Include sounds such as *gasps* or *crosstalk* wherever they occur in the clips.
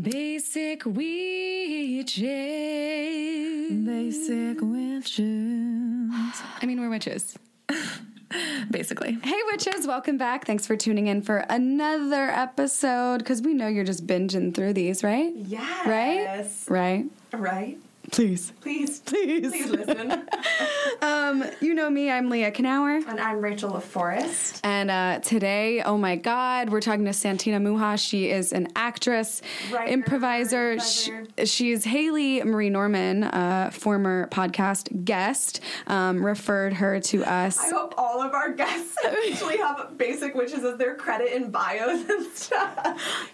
Basic witches. Basic witches. I mean, we're witches. *laughs* Basically. Hey, witches, welcome back. Thanks for tuning in for another episode because we know you're just binging through these, right? Yes. Right? Right? Right. Please. Please, Please. please listen. *laughs* Um, you know me, I'm Leah Knauer. and I'm Rachel LaForest. And uh, today, oh my God, we're talking to Santina Muha. She is an actress, Writer, improviser. She, she's Haley Marie Norman, uh, former podcast guest, um, referred her to us. I hope all of our guests *laughs* actually have basic witches as their credit in bios and stuff.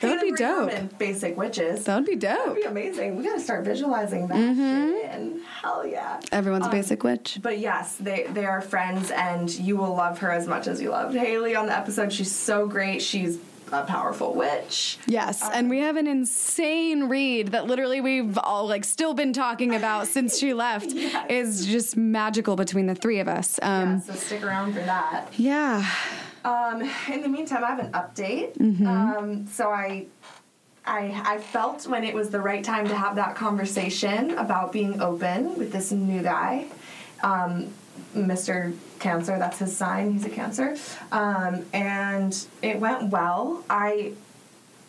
That would be dope. Basic witches. That would be dope. That'd be amazing. We gotta start visualizing that shit. And hell yeah. Everyone's a basic witch. But yes, they they are friends, and you will love her as much as you loved Haley on the episode. She's so great. She's a powerful witch. Yes, and we have an insane read that literally we've all like still been talking about *laughs* since she left. Yes. Is just magical between the three of us. Um, so stick around for that. yeah. Um, in the meantime, I have an update. Mm-hmm. Um, so I, I, I felt when it was the right time to have that conversation about being open with this new guy, um, Mr. Cancer. That's his sign. He's a Cancer, um, and it went well. I.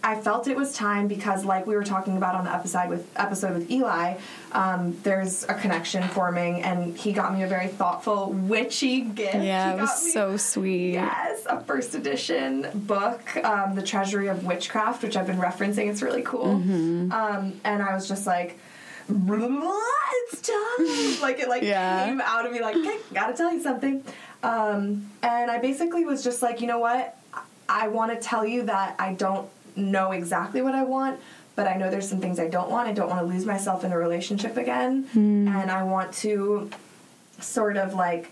I felt it was time because, like we were talking about on the episode with episode with Eli, um, there's a connection forming, and he got me a very thoughtful, witchy gift. Yeah, it was me- so sweet. Yes, a first edition book, um, The Treasury of Witchcraft, which I've been referencing. It's really cool. Mm-hmm. Um, and I was just like, it's *laughs* time. like it like Yeah. came out of me like, okay, gotta tell you something. Um, and I basically was just like, you know what? I want to tell you that I don't know exactly what I want, but I know there's some things I don't want. I don't want to lose myself in a relationship again. Hmm. And I want to sort of like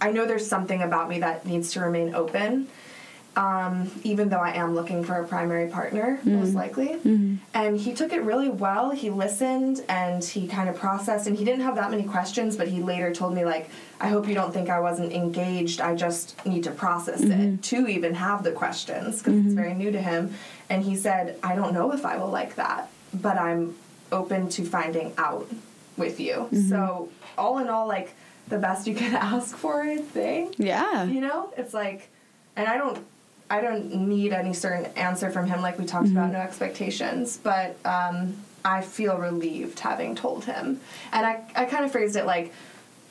I know there's something about me that needs to remain open, um, even though I am looking for a primary partner, mm-hmm. most likely. Mm-hmm. And he took it really well. He listened and he kind of processed, and he didn't have that many questions, but he later told me, like, I hope you don't think I wasn't engaged. I just need to process it mm-hmm. to even have the questions because it's very new to him. And he said, I don't know if I will like that, but I'm open to finding out with you. So, all in all, like, the best you can *laughs* ask for, I think Yeah. you know it's like and i don't i don't need any certain answer from him like we talked about no expectations but um, i feel relieved having told him. And i, I kind of phrased it like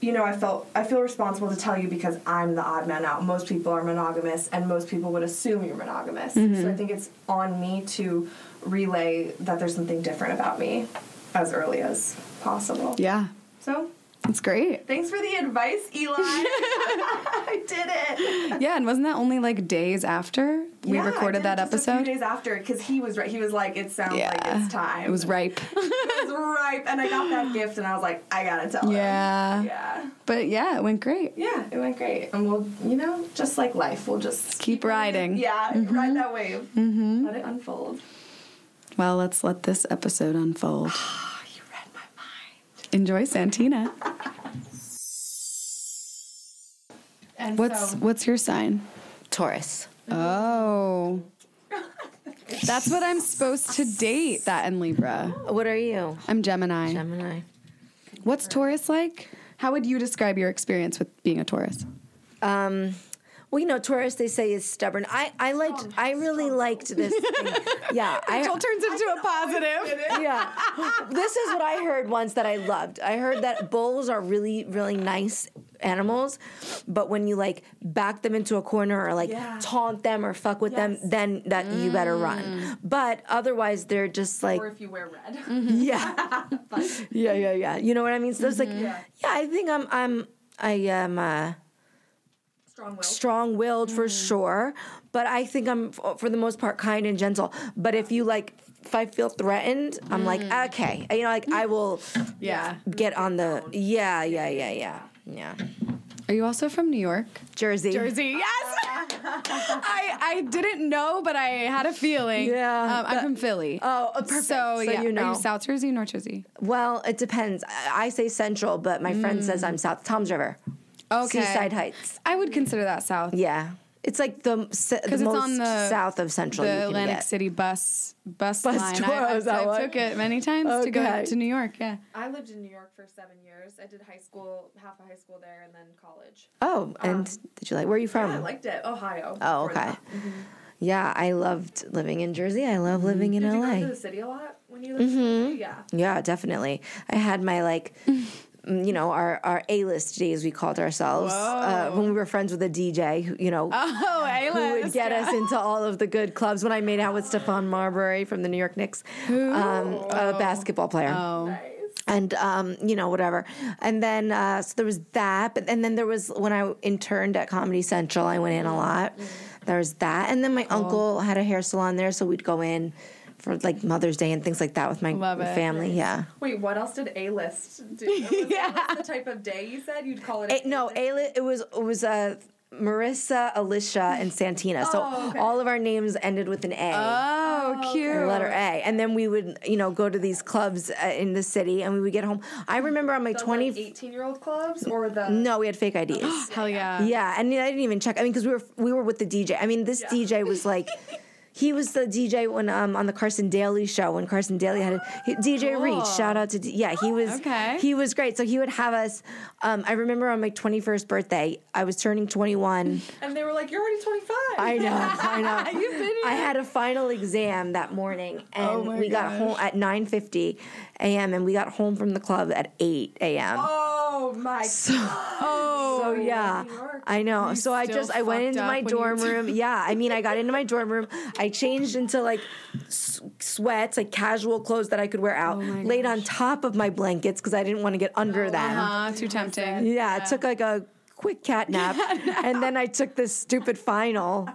you know i felt i feel responsible to tell you because i'm the odd man out. Most people are monogamous and most people would assume you're monogamous. So i think it's on me to relay that there's something different about me as early as possible. Yeah. so That's great. Thanks for the advice, Eli. *laughs* *laughs* I did it. Yeah, and wasn't that only like days after we Yeah, recorded that it just A episode? few days after, because he was right. He was like, "It sounds yeah. like it's time." It was ripe. *laughs* it was ripe, and I got that gift, and I was like, "I gotta tell Yeah. him." Yeah. but yeah, it went great. Yeah, it went great, and we'll, you know, just like life, we'll just Keep riding. Yeah, ride that wave. Mm-hmm. Let it unfold. Well, let's let this episode unfold. *sighs* Oh, you read my mind. Enjoy Santina. And What's so, what's your sign? Taurus. Oh. That's what I'm supposed to date, that and Libra. What are you? I'm Gemini. Gemini. What's Taurus like? How would you describe your experience with being a Taurus? Um, well, you know, Taurus they say is stubborn. I I liked. I really liked this. Thing. Yeah, *laughs* I. turns into a positive. yeah, this is what I heard once that I loved. I heard that bulls are really, really nice animals, but when you like back them into a corner or like Yeah. taunt them or fuck with Yes. them, then that you better run. But otherwise, they're just like or if you wear red. *laughs* yeah, *laughs* yeah, yeah, yeah. You know what I mean? So it's like, Yeah. yeah, I think I'm, I'm, I am. Uh, Strong will. strong-willed for sure but i think i'm for the most part kind and gentle but if you like if i feel threatened i'm like okay you know like i will Yeah. get on the yeah yeah yeah yeah yeah Are you also from New York? jersey Jersey, yes. *laughs* I I didn't know, but I had a feeling. Yeah, um, I'm from Philly. Oh, uh, perfect. So, So yeah, you Are know. you South Jersey, North Jersey? well it depends i I say central but my friend says i'm south tom's river Okay. seaside heights I would consider that South. yeah It's like the se- the it's most on the- south of Central. you the can Atlantic get. City bus bus, Bus line. tour, I, is that I, I what? took it many times to go to New York. Yeah. I lived in New York for seven years. I did high school, half of high school there, and then college. Oh, um, and did you like? Where are you from? Yeah, I liked it. Ohio. oh, before okay. that. Mm-hmm. Yeah, I loved living in Jersey. I love mm-hmm. living in Did you go LA. to the city a lot when you lived in mm-hmm. the? Yeah. Yeah, definitely. I had my like, *laughs* you know, our our A list days we called ourselves uh, when we were friends with a DJ. Who, you know, Oh, A-list. who would get us into all of the good clubs. When I made out with Stephon Marbury from the New York Knicks, um, a basketball player. Oh. Nice. and um, you know whatever. And then uh, so there was that, but and then there was when I interned at Comedy Central, I went in a lot. There was that, and then my uncle had a hair salon there, so we'd go in for like Mother's Day and things like that with my Love it. family. Yeah. Wait, what else did A list do? *laughs* Was yeah. the type of day you said you'd call it? A, no, A list. it was it was uh, Marissa, Alicia, and Santina. So *laughs* Oh, okay. all of our names ended with an A. Oh, cute. the letter A, and then we would, you know, go to these clubs uh, in the city, and we would get home. I remember on my the twenty. like, 18 year old clubs or the no, we had fake IDs. *gasps* Hell yeah. Yeah, and I didn't even check. I mean, because we were we were with the DJ. I mean, this DJ was like. *laughs* He was the DJ when um on the Carson Daly show when Carson Daly had a, he, DJ Cool. Reach. Shout out to D, yeah he was Okay. he was great. So he would have us. Um, I remember on my twenty first birthday, I was turning twenty one. *laughs* and they were like, "You're already 25." I know, I know. *laughs* You've been I had a final exam that morning, and Oh we got gosh. home at nine fifty a.m. and we got home from the club at eight a.m. Oh my Oh. So *laughs* yeah, I know. You so I just I went into my dorm room. Yeah, I mean I got into my dorm room. I changed into like s- sweats, like casual clothes that I could wear out. Oh laid on top of my blankets because I didn't want to get under them. Uh-huh, too tempting. Yeah, I took like a quick cat nap, *laughs* and then I took this stupid final.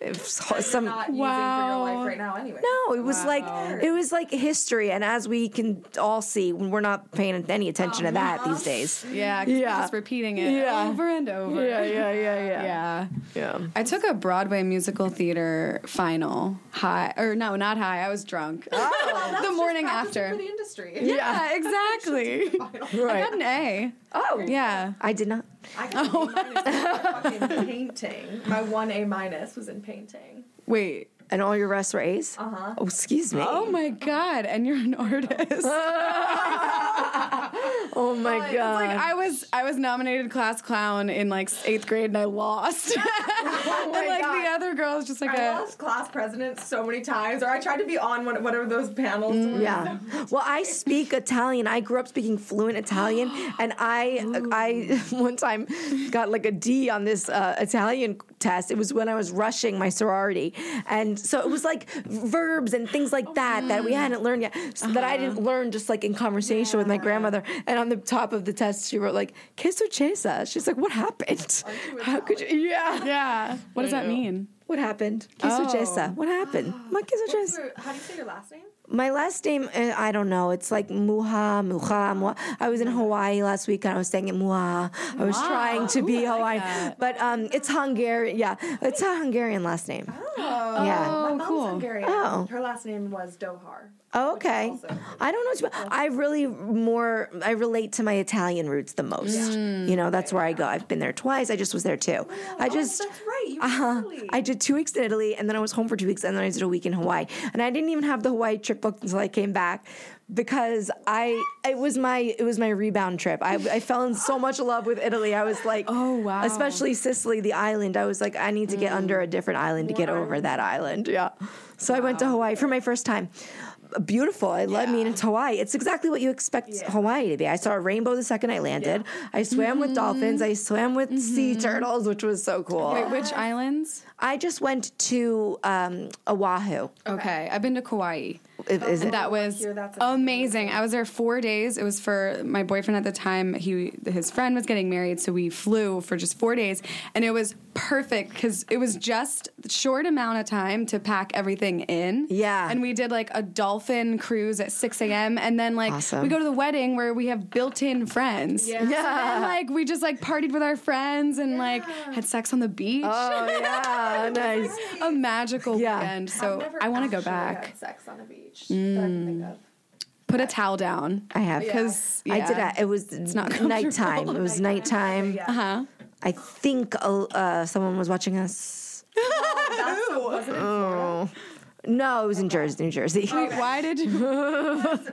If You're some not using for Wow. your life right now anyway. no, it was like it was like history, and as we can all see, we're not paying any attention to that these uh-huh. days. Yeah, 'cause we're Yeah. just repeating it Yeah. over and over. yeah, yeah, yeah. *laughs* Yeah. yeah. I took a Broadway musical theater final high, or no, not high. I was drunk. Oh, *laughs* the morning after. for the industry. Yeah, *laughs* exactly. I got an A. Oh, Yeah. I did not. I got an A minus in fucking painting. My one A minus was in painting. Wait. And all your rest were A's? Uh huh. Oh, excuse me. Oh my god! And you're an artist. *laughs* Oh my It's god. like I was I was nominated class clown in like eighth grade and I lost. *laughs* *laughs* oh and like God. the other girls just like I a lost class president so many times, or I tried to be on one, whatever those panels were. yeah. Well, I speak Italian. I grew up speaking fluent Italian, *gasps* and I, I one time got like a D on this uh, Italian test. It was when I was rushing my sorority, and so it was like verbs and things like that that we mm. hadn't learned yet. So That I didn't uh-huh. learn just like in conversation with my grandmother. And on the top of the test, she wrote like "che successa." She's like, "What happened? How could you?" Yeah. yeah. What does that mean? What happened? Che Oh. successa. What happened? Ma che What's successa? your, how do you say your last name? My last name, uh, I don't know. It's like Muha, Muha, Muha. I was in Hawaii last week and I was saying it Muha. I was Wow. trying to be I like Hawaiian. that. But um, it's Hungarian. Yeah, it's a Hungarian last name. Oh, Yeah. My Oh, mom's cool. Hungarian. Oh. Her last name was Dohar. Oh, okay. also- I don't know. I really more. I relate to my Italian roots the most. You know, that's where I go. I've been there twice. I just was there too. I Oh, just. that's right. You Uh-huh. Italy. I did two weeks in Italy, and then I was home for two weeks, and then I did a week in Hawaii. And I didn't even have the Hawaii trip booked until I came back because I it was my it was my rebound trip. I, I fell in so much love with Italy. I was like, *gasps* Oh, wow. especially Sicily, the island. I was like, I need to get under a different island to get over that island. Yeah. So I went to Hawaii for my first time. Beautiful. I love me into Hawaii. It's exactly what you expect Hawaii to be. I saw a rainbow the second I landed. I swam with dolphins. I swam with sea turtles, which was so cool. Wait, which islands? I just went to um, Oahu. Okay, I've been to Kauai. Is, is it? That was amazing. I was there four days. It was for my boyfriend at the time. He his friend was getting married, so we flew for just four days, and it was perfect because it was just short amount of time to pack everything in. Yeah. and we did like a dolphin cruise at six a.m. and then like Awesome. we go to the wedding where we have built-in friends. Yeah. So then, like we just like partied with our friends and like had sex on the beach. Oh yeah, *laughs* nice. a magical Yeah. weekend. So I want to go back. Had sex on a beach that I can think of. Put a towel down. I have Because I did. yeah. A, it was it's not nighttime. It was nighttime. Yeah. Uh huh. I think uh, uh, someone was watching us *laughs* That's was it in Florida? No, it was in Jersey, New Jersey. Wait, why did you?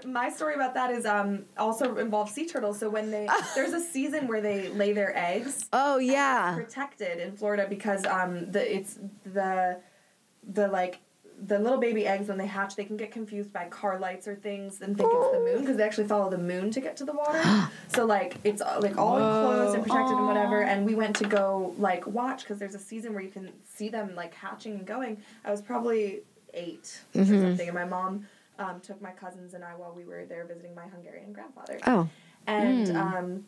My story about that is um also involves sea turtles. So when they *laughs* there's a season where they lay their eggs Oh yeah. protected in Florida because um the it's the the like the little baby eggs when they hatch they can get confused by car lights or things and think it's the moon because they actually follow the moon to get to the water. *gasps* so like it's uh, like all enclosed and protected and whatever. And we went to go like watch because there's a season where you can see them like hatching and going. I was probably 8 or something, and my mom. Um, took my cousins and I while we were there visiting my Hungarian grandfather. Oh, And um,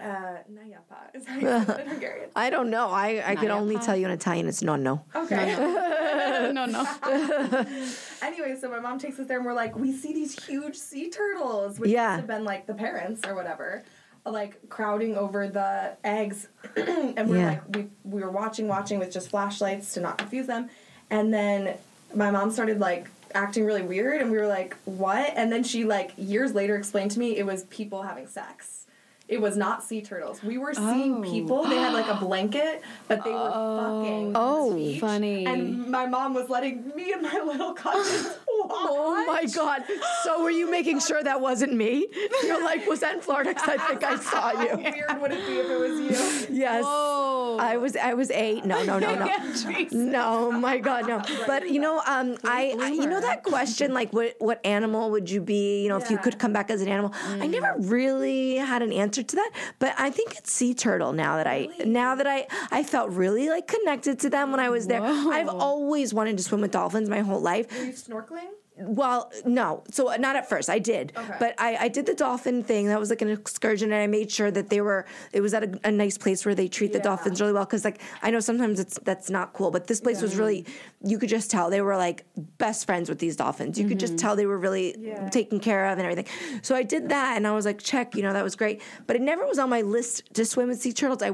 uh, Nagyapa *laughs* is how you say it in Hungarian. I don't know. I I can only tell you in Italian. It's nonno. Okay. no, no. *laughs* *laughs* anyway, so my mom takes us there, and we're like, we see these huge sea turtles, which Yeah. must have been like the parents or whatever, like crowding over the eggs, *clears throat* and we're Yeah. like, we we were watching, watching with just flashlights to not confuse them, and then my mom started like acting really weird, and we were like, what? And then she like years later explained to me it was people having sex. It was not sea turtles. We were seeing Oh. people. They had like a blanket, but they were oh. fucking. Oh, the beach, funny. And my mom was letting me and my little cousins. Oh my god! So were you making sure that wasn't me? You're like, was that in Florida? Because I think I saw How you. weird would it be if it was you? Yes. Whoa. I was I was eight. No, no, no, no. *laughs* No, my God, no. But you know, um, I, I you know that question like what what animal would you be? You know, if you could come back as an animal. I never really had an answer to that, but I think it's sea turtle now that I now that I I felt really like connected to them when I was there. I've always wanted to swim with dolphins my whole life. Were you snorkeling? Well, no. So uh, not at first. I did, Okay. but I, I did the dolphin thing. That was like an excursion, and I made sure that they were. It was at a, a nice place where they treat the dolphins really well. Because like I know sometimes it's that's not cool, but this place was really. You could just tell they were like best friends with these dolphins. You could just tell they were really Yeah. taken care of and everything. So I did that, and I was like, check. You know, that was great. But it never was on my list to swim with sea turtles. I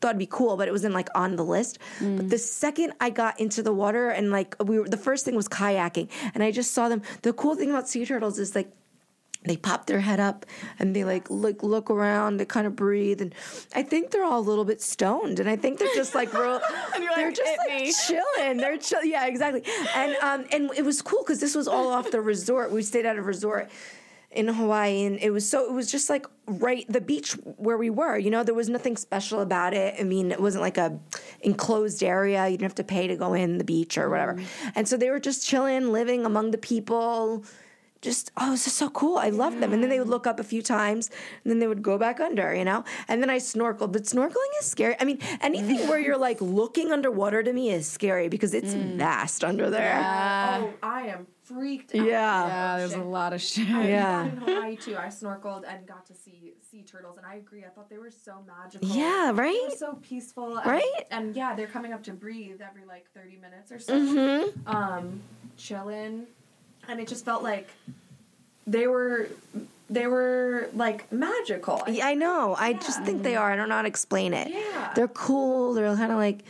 thought it'd be cool, but it wasn't like on the list. But the second I got into the water and like we were, the first thing was kayaking, and I just saw them. The cool thing about sea turtles is like they pop their head up and they like look look around they kind of breathe and i think they're all a little bit stoned and i think they're just like real *laughs* you're they're like, just like me." chilling they're *laughs* chill yeah exactly and um and it was cool because this was all off the resort we stayed at a resort in Hawaii and it was so it was just like right the beach where we were you know there was nothing special about it. I mean it wasn't like a enclosed area. You didn't have to pay to go in the beach or whatever. Mm. And so they were just chilling living among the people just oh this is so cool i loved them and then they would look up a few times and then they would go back under you know and then i snorkeled but snorkeling is scary i mean anything where you're like looking underwater to me is scary because it's vast under there yeah. oh, I am freaked out. Yeah. Yeah, there's a lot of shit. I Yeah. In Hawaii too, I snorkeled and got to see sea turtles, and I agree. I thought they were so magical. Yeah, They right? were so peaceful. And, Right? And yeah, they're coming up to breathe every like thirty minutes or so. Mm-hmm. Um, chilling, and it just felt like they were they were like magical. Yeah, I know. I just think they are. I don't know how to explain it. Yeah. They're cool. They're kind of like.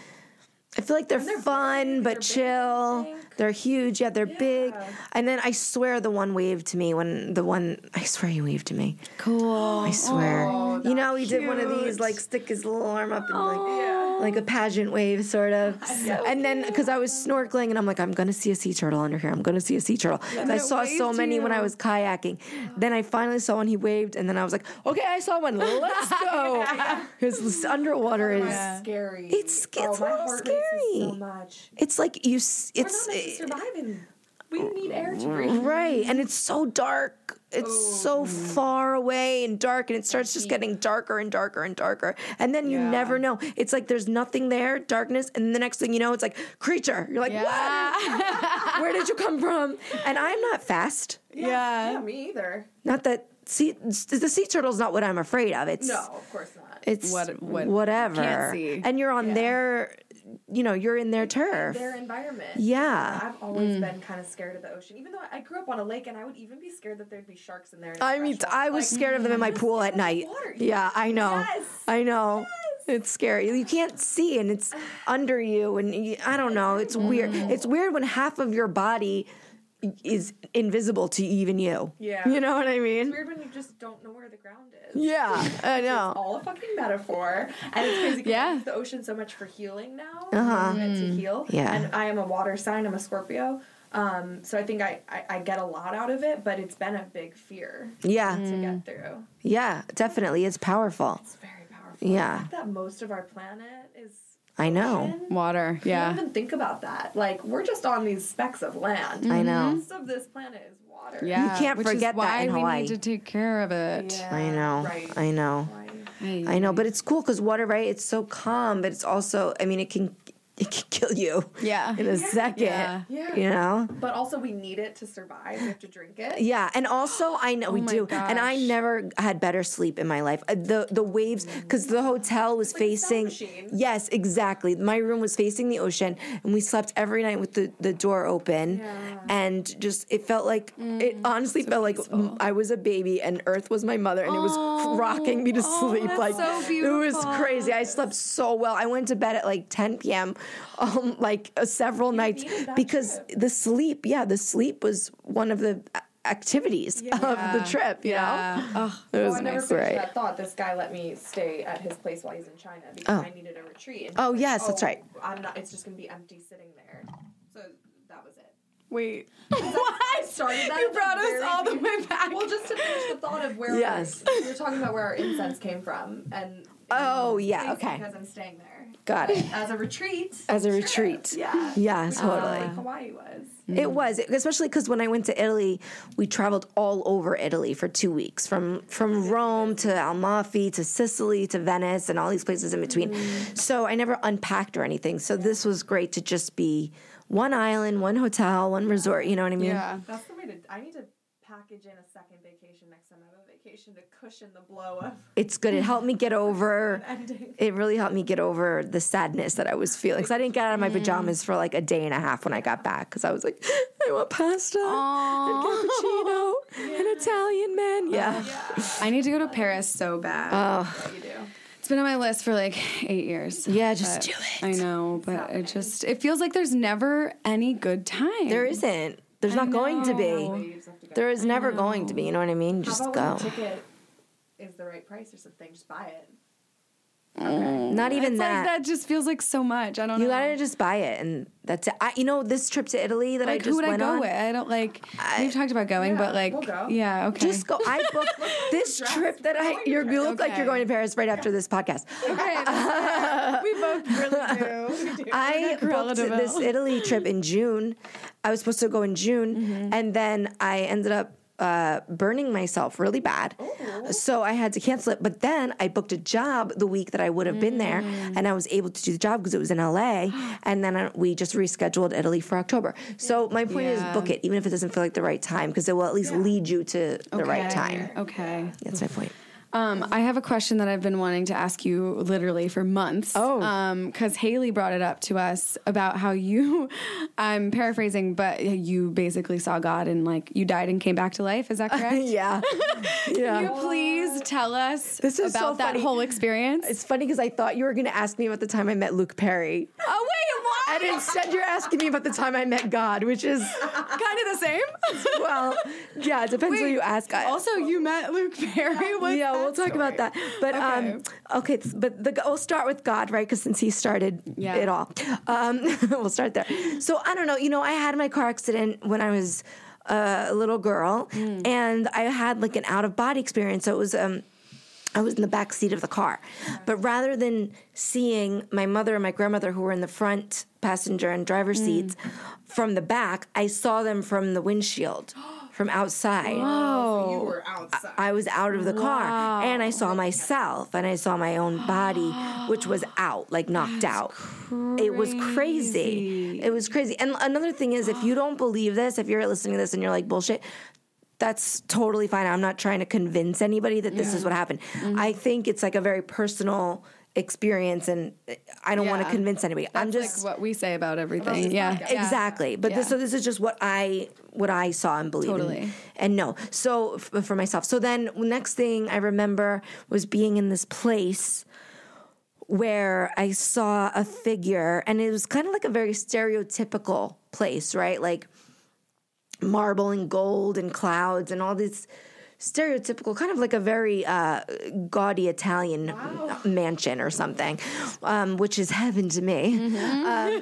I feel like they're, they're fun big, but they're chill. I think. They're huge. Yeah, they're big. And then I swear the one waved to me when the one I swear he waved to me. Cool. I swear. Oh, you know, he that's did one of these like stick his little arm up and Yeah. like oh. Like a pageant wave sort of. *laughs* and then because I was snorkeling and I'm like I'm gonna see a sea turtle under here. I'm gonna see a sea turtle. And I saw so many when I was kayaking. Then I finally saw one. He waved, and then I was like, okay, I saw one. Let's go. *laughs* Because underwater is. It's scary. It's- it's oh, a my little heart races so scary. much. It's like you. s- We're It's not meant to survive in. We need air to breathe. right, and it's so dark. It's oh, so mm. far away and dark, and it starts just getting darker and darker and darker. And then you Yeah. never know. It's like there's nothing there, darkness, and the next thing you know, it's like creature. You're like, Yeah. what? *laughs* Where did you come from? And I'm not fast. yeah. Yeah, me either. Not that sea, the sea turtle's not what I'm afraid of. It's No, of course not. it's What- what whatever. can't see. And you're on Yeah. their, you know, you're in their turf. Their environment. Yeah. I've always mm. been kind of scared of the ocean, even though I grew up on a lake, and I would even be scared that there'd be sharks in there. and I mean, fresh I water. was Like, scared of them in my pool at scared of the night. water. Yeah, I know. Yes. I know. It's scary. You can't see, and it's *sighs* under you, and you, I don't know. It's weird. Mm. It's weird when half of your body is invisible to even you. Yeah. You know what I mean? It's weird when you just don't know where the ground is. Yeah, I *laughs* know. all a fucking metaphor, and it's crazy. 'cause Yeah. I the ocean so much for healing now. Uh-huh. Meant to heal. Yeah. and I am a water sign. I'm a Scorpio. Um, so I think I, I, I get a lot out of it, but it's been a big fear Yeah, to get through. yeah, definitely. It's powerful. It's very powerful. Yeah. The fact that most of our planet is I know. ocean, Water. I Yeah. don't even think about that. Like we're just on these specks of land. I know. Most of this planet is water. Yeah. You can't which forget is why that in we need to take care of it. Yeah, I know. Right. I know. Right. I know, but it's cool because water, right? It's so calm, but it's also, I mean, it can *laughs* it can kill you Yeah. in a second. Yeah. Yeah. You know? But also, we need it to survive. We have to drink it. Yeah, and also *gasps* I know we Oh my do, and I never had better sleep in my life. Uh, The the waves because the hotel was like facing. machine. Yes, exactly. My room was facing the ocean, and we slept every night with the, the door open, Yeah. and just it felt like it honestly felt like. I was a baby, and Earth was my mother, and it was rocking me to sleep. that's like so it was crazy. I slept so well. I went to bed at like 10 p.m. *laughs* Um, like uh, several nights because trip. the sleep, yeah, the sleep was one of the a- activities *laughs* of the trip. You Yeah. know, *laughs* Ugh. it was Well, I never nice. Right. that thought. This guy let me stay at his place while he's in China because I needed a retreat. And Oh, he's yes, that's right. I'm not. It's just gonna be empty sitting there. So that was it. Wait. *laughs* I started that. You brought us all the way back. Well, just to finish the thought of where Yes. we were talking about where our incense came from, and Oh, and yeah, okay. because I'm staying there Got it. as a retreat. As a trip. retreat. Yeah. Yeah, Which is totally. Like Hawaii was. It was, especially because when I went to Italy, we traveled all over Italy for two weeks, from from Rome to Amalfi to Sicily to Venice and all these places in between. Mm. So I never unpacked or anything. So this was great to just be one island, one hotel, one resort. You know what I mean? Yeah. That's the way to. I need to package in a second vacation next time I have a vacation to cushion the blow of It's good. It helped me get *laughs* over. ending. It really helped me get over the sadness that I was feeling. Because I didn't get out of my mm. pajamas for like a day and a half when I got back. Because I was like, *gasps* I want pasta and cappuccino *laughs* and Italian men. Yeah. I need to go to Paris so bad. Oh, You do. It's been on my list for like eight years. Yeah, just But do it. I know, but it just it feels like there's never any good time. there isn't. There's not going to know. be. You just have to go. There is never going to be. You know what I mean? Just How go. when the ticket is the right price or something? Just buy it. Not even It's that. like that just feels like so much. I don't You know. gotta just buy it, and that's it. I, you know, this trip to Italy that I like just who would I go on. with? I don't like. I- we've talked about going, Yeah, but like, we'll go. yeah, okay. Just go. I *laughs* booked this dress. trip that I. You're, you look like you're going to Paris right after this podcast. okay. *laughs* we both really do. *laughs* I booked this Italy trip in June. I was supposed to go in June, Mm-hmm. and then I ended up uh, burning myself really bad. So I had to cancel it. But then I booked a job the week that I would have been there, Mm. and I was able to do the job because it was in LA. *gasps* And then I, we just rescheduled Italy for October. So my point Yeah. is, book it, even if it doesn't feel like the right time, because it will at least lead you to the right Okay. time. Okay. That's my point. Um, I have a question that I've been wanting to ask you literally for months. Oh. because Haley brought it up to us about how you, *laughs* I'm paraphrasing, but you basically saw God and like you died and came back to life. Is that *laughs* correct? yeah, *laughs* yeah. Can you please tell us This is so about that funny. whole experience? It's funny because I thought you were going to ask me about the time I met Luke Perry. oh wait, what? And instead, you're asking me about the time I met God, which is, kind of the same. *laughs* well, yeah, it depends who you ask. I, also, you met Luke Perry. What's yeah, we'll talk about that. But um, okay, but the, we'll start with God, right? Because since he started Yeah. it all, um, *laughs* we'll start there. So I don't know. You know, I had my car accident when I was uh, a little girl, Hmm. and I had like an out of body experience. So it was. Um, I was in the back seat of the car. But rather than seeing my mother and my grandmother who were in the front passenger and driver Hmm. seats from the back, I saw them from the windshield, *gasps* from outside. So you were outside. I was out of the car and I saw myself and I saw my own body, which was *gasps* out, like knocked out. Crazy. It was crazy. It was crazy. And another thing is, if you don't believe this, if you're listening to this and you're like, bullshit, that's totally fine. I'm not trying to convince anybody that this is what happened. Mm-hmm. I think it's like a very personal experience and I don't want to convince anybody. I'm just like what we say about everything. yeah, yeah. exactly but this, so this is just what i what i saw and believed Totally. and, and no so f- for myself so then next thing i remember was being in this place where i saw a figure and it was kind of like a very stereotypical place right like marble and gold and clouds and all this stereotypical kind of like a very uh, gaudy Italian mansion or something, um, which is heaven to me. Um,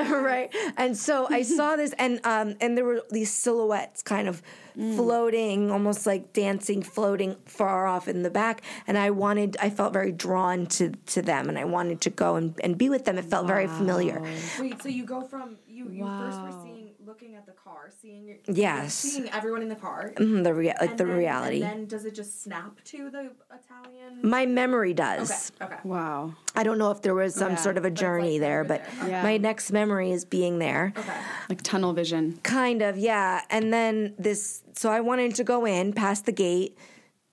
*laughs* right. And so I saw this, and um, and there were these silhouettes kind of floating, almost like dancing, floating far off in the back. And I wanted, I felt very drawn to to them, and I wanted to go and, and be with them. It felt very familiar. Wait, so you go from you you first were seeing looking at the car, seeing your Yes. seeing everyone in the car. Mhm, The rea- like the then- reality. And then does it just snap to the Italian? My memory does. Okay. Wow. I don't know if there was some Yeah, sort of a it's journey like there, but there. Yeah. my next memory is being there. Okay. Like tunnel vision. Kind of, yeah. And then this, so I wanted to go in past the gate,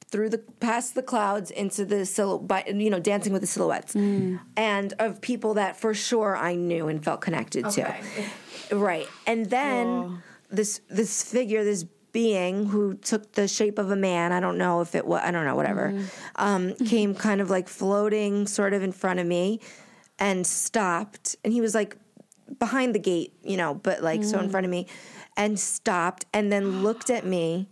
through the past the clouds into the silhouette, you know, dancing with the silhouettes, and of people that for sure I knew and felt connected Okay. to. Right, and then this this figure, this being who took the shape of a man. I don't know if it was. I don't know. Whatever. Um, came kind of like floating, sort of in front of me, and stopped. And he was like behind the gate, you know, but like so in front of me, and stopped, and then looked at me.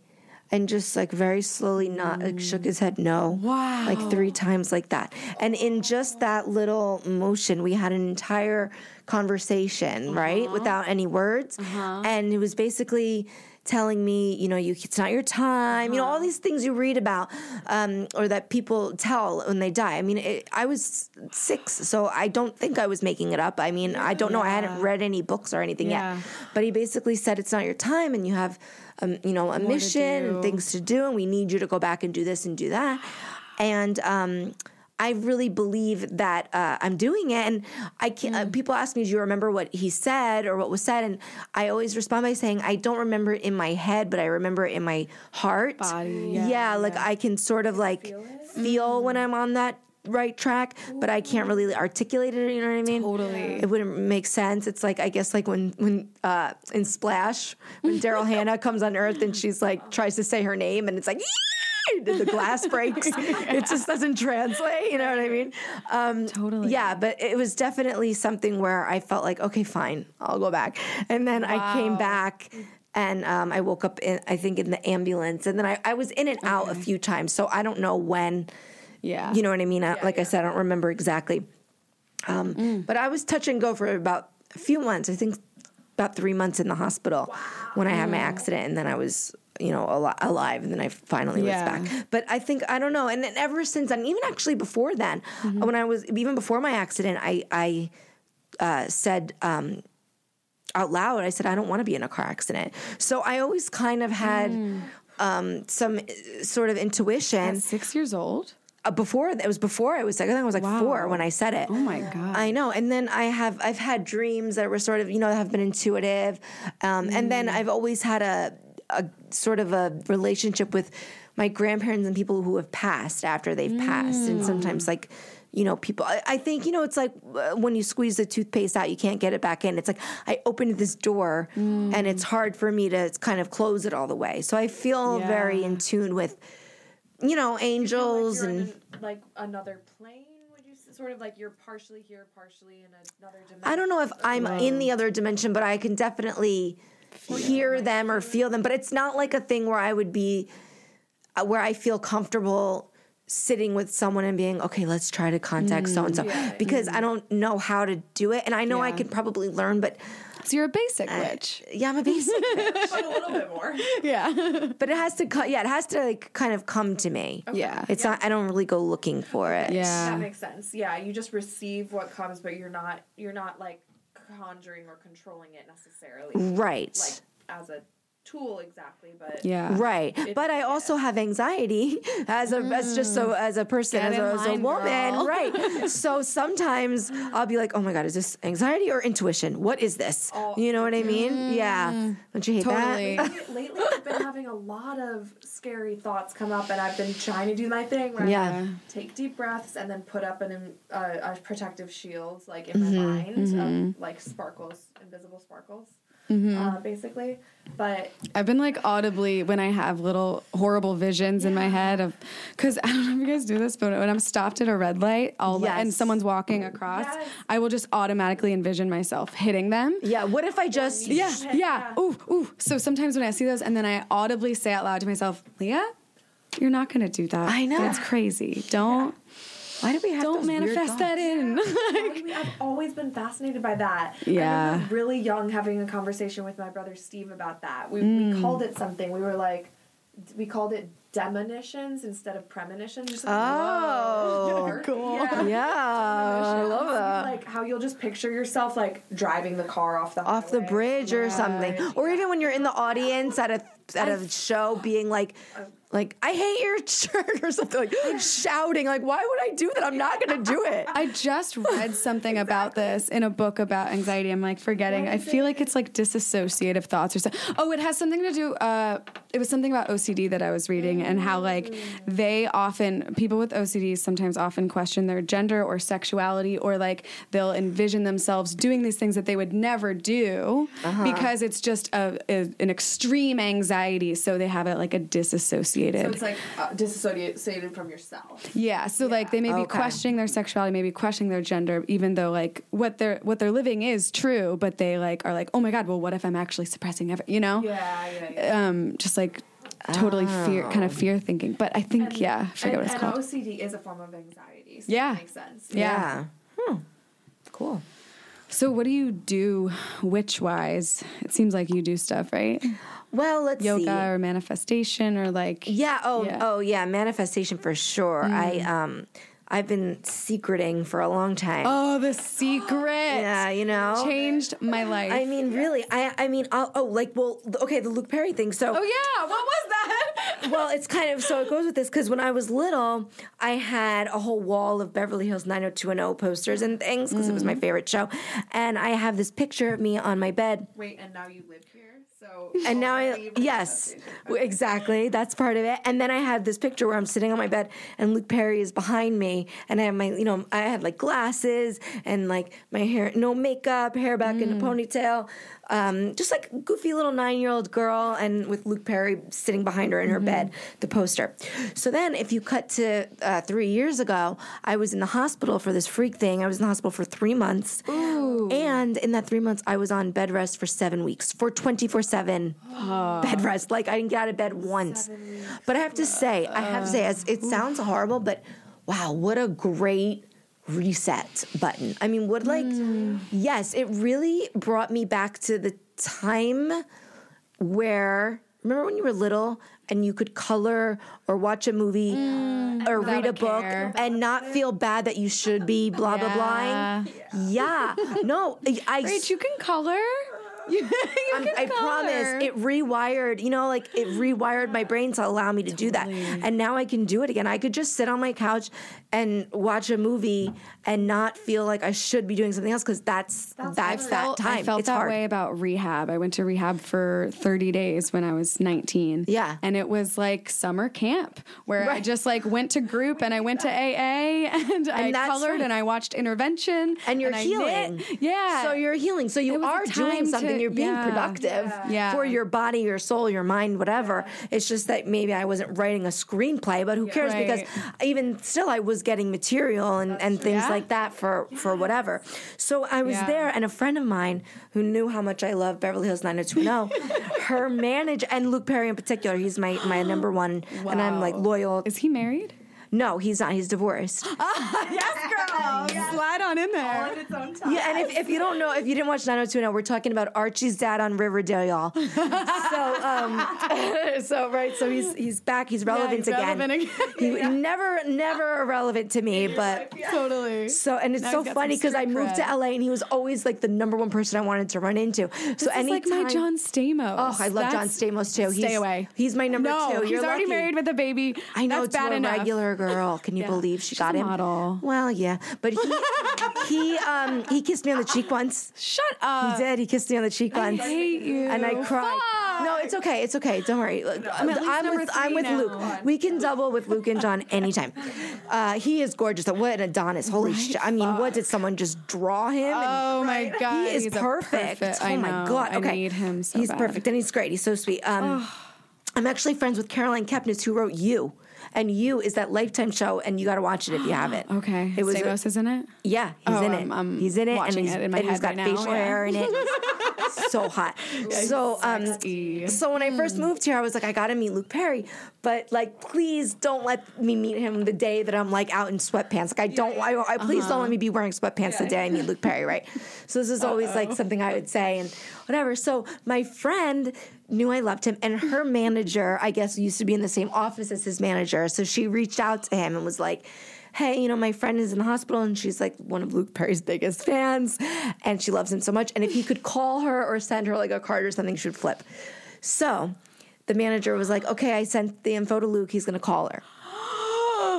And just like very slowly, not like shook his head no, Wow. like three times like that. And in just that little motion, we had an entire conversation, uh-huh. right, without any words. Uh-huh. And it was basically telling me, you know, you it's not your time, you know, all uh-huh. these things you read about, um, or that people tell when they die. I mean, it, I was six, so I don't think I was making it up. I mean, I don't know. I hadn't read any books or anything Yeah. yet. But he basically said it's not your time, and you have, um, you know, a to mission and things to do, and we need you to go back and do this and do that. And um, I really believe that uh, I'm doing it. And I can Mm. uh, people ask me, "Do you remember what he said or what was said?" And I always respond by saying, "I don't remember it in my head, but I remember it in my heart." Body, yeah, like I can sort of like feel, when I'm on that right track, but I can't really articulate it. You know what I mean? Totally. It wouldn't make sense. It's like I guess like when when uh, in Splash when Daryl Hannah *laughs* comes on Earth and she's like tries to say her name and it's like. The glass *laughs* breaks. It just doesn't translate. You know what I mean? Um, Totally. Yeah, but it was definitely something where I felt like, okay, fine, I'll go back. And then I came back and um, I woke up in, I think, in the ambulance. And then I, I was in and out a few times. So I don't know when, Yeah. you know what I mean? I, like I said, I don't remember exactly. Um, But I was touch and go for about a few months. I think about three months in the hospital when I had my accident, and then I was, you know, al- alive, and then I finally Yeah. was back. But I think I don't know, and then ever since then, even actually before then, when I was even before my accident, I I uh, said. Um, out loud, I said, I don't want to be in a car accident. So I always kind of had um, some uh, sort of intuition At six years old. Uh, before it was before I was I think I was like Wow. four when I said it. Oh my god. I know, and then I have I've had dreams that were sort of you know have been intuitive, um, and then I've always had a a sort of a relationship with my grandparents and people who have passed after they've passed, and sometimes like. You know, people. I, I think you know. It's like uh, when you squeeze the toothpaste out, you can't get it back in. It's like I opened this door, and it's hard for me to kind of close it all the way. So I feel very in tune with, you know, angels you're and an- like another plane. Would you sort of like you're partially here, partially in another dimension? I don't know if I'm in the other dimension, but I can definitely hear them or feel them. But it's not like a thing where I would be, uh, where I feel comfortable sitting with someone and being, okay, let's try to contact so and so. Because I don't know how to do it. And I know I Yeah. could probably learn, but So you're a basic witch. yeah, I'm a basic. *laughs* but a little bit more. Yeah. but it has to, co- yeah, it has to like kind of come to me. Yeah. It's not, I don't really go looking for it. Yeah. That makes sense. Yeah, you just receive what comes, but you're not you're not like conjuring or controlling it necessarily. Right. Like as a tool exactly, but Yeah. Right, but I also have anxiety as a as just so as a person as a, in as a woman, girl. *laughs* right? so sometimes I'll be like, "Oh my god, is this anxiety or intuition? What is this?" you know what I mean? Yeah, don't you hate Totally. that? *laughs* Lately, lately I've been having a lot of scary thoughts come up, and I've been trying to do my thing where Yeah. I take deep breaths and then put up an uh, a protective shield, like in my Mm-hmm, mind, of like sparkles, invisible sparkles. uh, basically. But I've been like audibly when I have little horrible visions in my head of because *laughs* I don't know if you guys do this, but when I'm stopped at a red light, I'll let- and someone's walking across, Yes. I will just automatically envision myself hitting them. Yeah. What if I just? Yeah, Yeah. yeah. Ooh, ooh. So sometimes when I see those, and then I audibly say out loud to myself, Leah, you're not gonna do that. I know. That's crazy. Don't Why do we have don't those manifest thoughts? that in. *laughs* I've always been fascinated by that. Yeah. remember really young having a conversation with my brother Steve about that. We, Mm. we called it something. We were like, we called it demonitions instead of premonitions. Just like, Oh, *laughs* cool. Yeah. Yeah, I love that. Like how you'll just picture yourself like driving the car off the off the bridge or something, or even when you're in the audience at a at a show, being like, like I hate your *laughs* shirt or something, like shouting, like why would I do that? I'm not gonna do it. I just read something about this in a book about anxiety. I'm like forgetting. I feel like it's like disassociative thoughts or something. Oh, it has something to do. Uh, it was something about OCD that I was reading and how like they often people with OCD sometimes often question their gender or sexuality or like they'll envision themselves doing these things that they would never do because it's just a, a an extreme anxiety. So they have it like a disassociated. So it's like uh, disassociated from yourself. Yeah, so like they may be Okay. questioning their sexuality, maybe questioning their gender, even though like what they're what they're living is true, but they like are like, oh my god, well, what if I'm actually suppressing every, you know? Yeah, yeah, yeah. Um, just like totally fear, kind of fear thinking. But I think yeah, I forget and, what it's and called. OCD is a form of anxiety. So Yeah. that makes sense. Yeah. Hmm. Cool. So what do you do witch wise? It seems like you do stuff, right? Well, let's Yoga see. or manifestation or like Yeah. Oh. Yeah. Oh. Yeah. Manifestation for sure. I um, I've been secreting for a long time. Oh, the secret. *gasps* yeah. You know. Changed my *gasps* life. I mean, really. I. I mean. I'll, oh, like. Well. Okay. The Luke Perry thing. So. oh yeah, what was that? *laughs* well, it's kind of so it goes with this because when I was little, I had a whole wall of Beverly Hills 90210 posters and things because it was my favorite show, and I have this picture of me on my bed. Wait, and now you live here, so And now I yes, exactly. That's part of it. And then I have this picture where I'm sitting on my bed and Luke Perry is behind me, and I have my you know I had like glasses and like my hair no makeup, hair back in a ponytail, um, just like goofy little nine year old girl, and with Luke Perry sitting behind her in her bed, the poster. So then if you cut to uh, three years ago, I was in the hospital for this freak thing. I was in the hospital for three months. And in that three months, I was on bed rest for seven weeks, for 24 7 *gasps* bed rest. Like, I didn't get out of bed once. But I have to say, I have to say, it sounds horrible, but wow, what a great reset button. I mean, what, like, mm. yes, it really brought me back to the time where, remember when you were little and you could color or watch a movie mm. or read a a book care. and not feel bad that you should be *laughs* blah blah Yeah. blah. Yeah. No, I Wait, you can color? You, *laughs* you I'm- can I promise it rewired, you know, like it rewired my brain to allow me to do that. And now I can do it again. I could just sit on my couch and watch a movie and not feel like I should be doing something else because that's, that's that time. I felt it's that hard. way about rehab. I went to rehab for 30 days when I was 19. Yeah. And it was like summer camp where I just like went to group and I went to AA *laughs* and, I colored right. and I watched intervention. And you're I healing. Yeah. So you're healing. So you are doing something. to- you're being yeah. productive Yeah. for your body, your soul, your mind, whatever. It's just that maybe I wasn't writing a screenplay, but who cares? Right. Because even still, I was getting material and, and things Yeah. like that for for whatever. So I was Yeah. there, and a friend of mine who knew how much I love Beverly Hills 90210, *laughs* her manager and Luke Perry in particular. He's my my number one, and I'm like loyal. Is he married? No, he's not. He's divorced. *laughs* yes, girl. *laughs* Slide on in there. On its own time. Yeah, and if, if you don't know, if you didn't watch 90210, we're talking about Archie's dad on Riverdale, y'all. *laughs* so, um, so right, so he's he's back, he's relevant he's again. relevant again. He never, never irrelevant to me, but Totally. so and it's Now so funny because I street moved to. LA and he was always like the number one person I wanted to run into. so any is like my John Stamos. Oh, I love John Stamos too. Stay he's, away. He's my number No, two. he's You're already lucky. married with a baby. I know That's to bad a enough. regular girl. Can you Yeah. believe she She's got him? model. Well, yeah, but he *laughs* he um he kissed me on the cheek once. Shut up. He did. He kissed me on the cheek I once. hate you. And I cried. No, it's okay. It's okay. Don't worry. Look, I'm, at I'm with I'm with now. Luke. We can double with Luke and John anytime. *laughs* Uh, he is gorgeous. What an Adonis! Holy shit! I mean, what did someone just draw him? and- Oh my god, he is he's perfect. perfect- Oh I my know. god. I need him so he's bad. perfect and he's great. He's so sweet. Um, I'm actually friends with Caroline Kepnes, who wrote You. And You is that Lifetime show, and you got to watch it if you haven't. *gasps* Okay, it was. Stamos is in it. Yeah, he's Oh, in I'm- it. I'm he's in it, and watching he's, it in my and he's head got right now, facial yeah. hair in it. *laughs* so hot. so, um, Sexy. so when I first moved here, I was like, I got to meet Luke Perry, but like, please don't let me meet him the day that I'm like out in sweatpants. Like, I don't. I, I please Uh-huh. don't let me be wearing sweatpants the day I meet Luke Perry, right? So this is always like something I would say and whatever. So my friend knew I loved him, and her manager, I guess, used to be in the same office as his manager. So she reached out to him and was like, Hey, you know, my friend is in the hospital and she's like one of Luke Perry's biggest fans and she loves him so much. And if he could call her or send her like a card or something, she would flip. So the manager was like, Okay, I sent the info to Luke, he's gonna call her.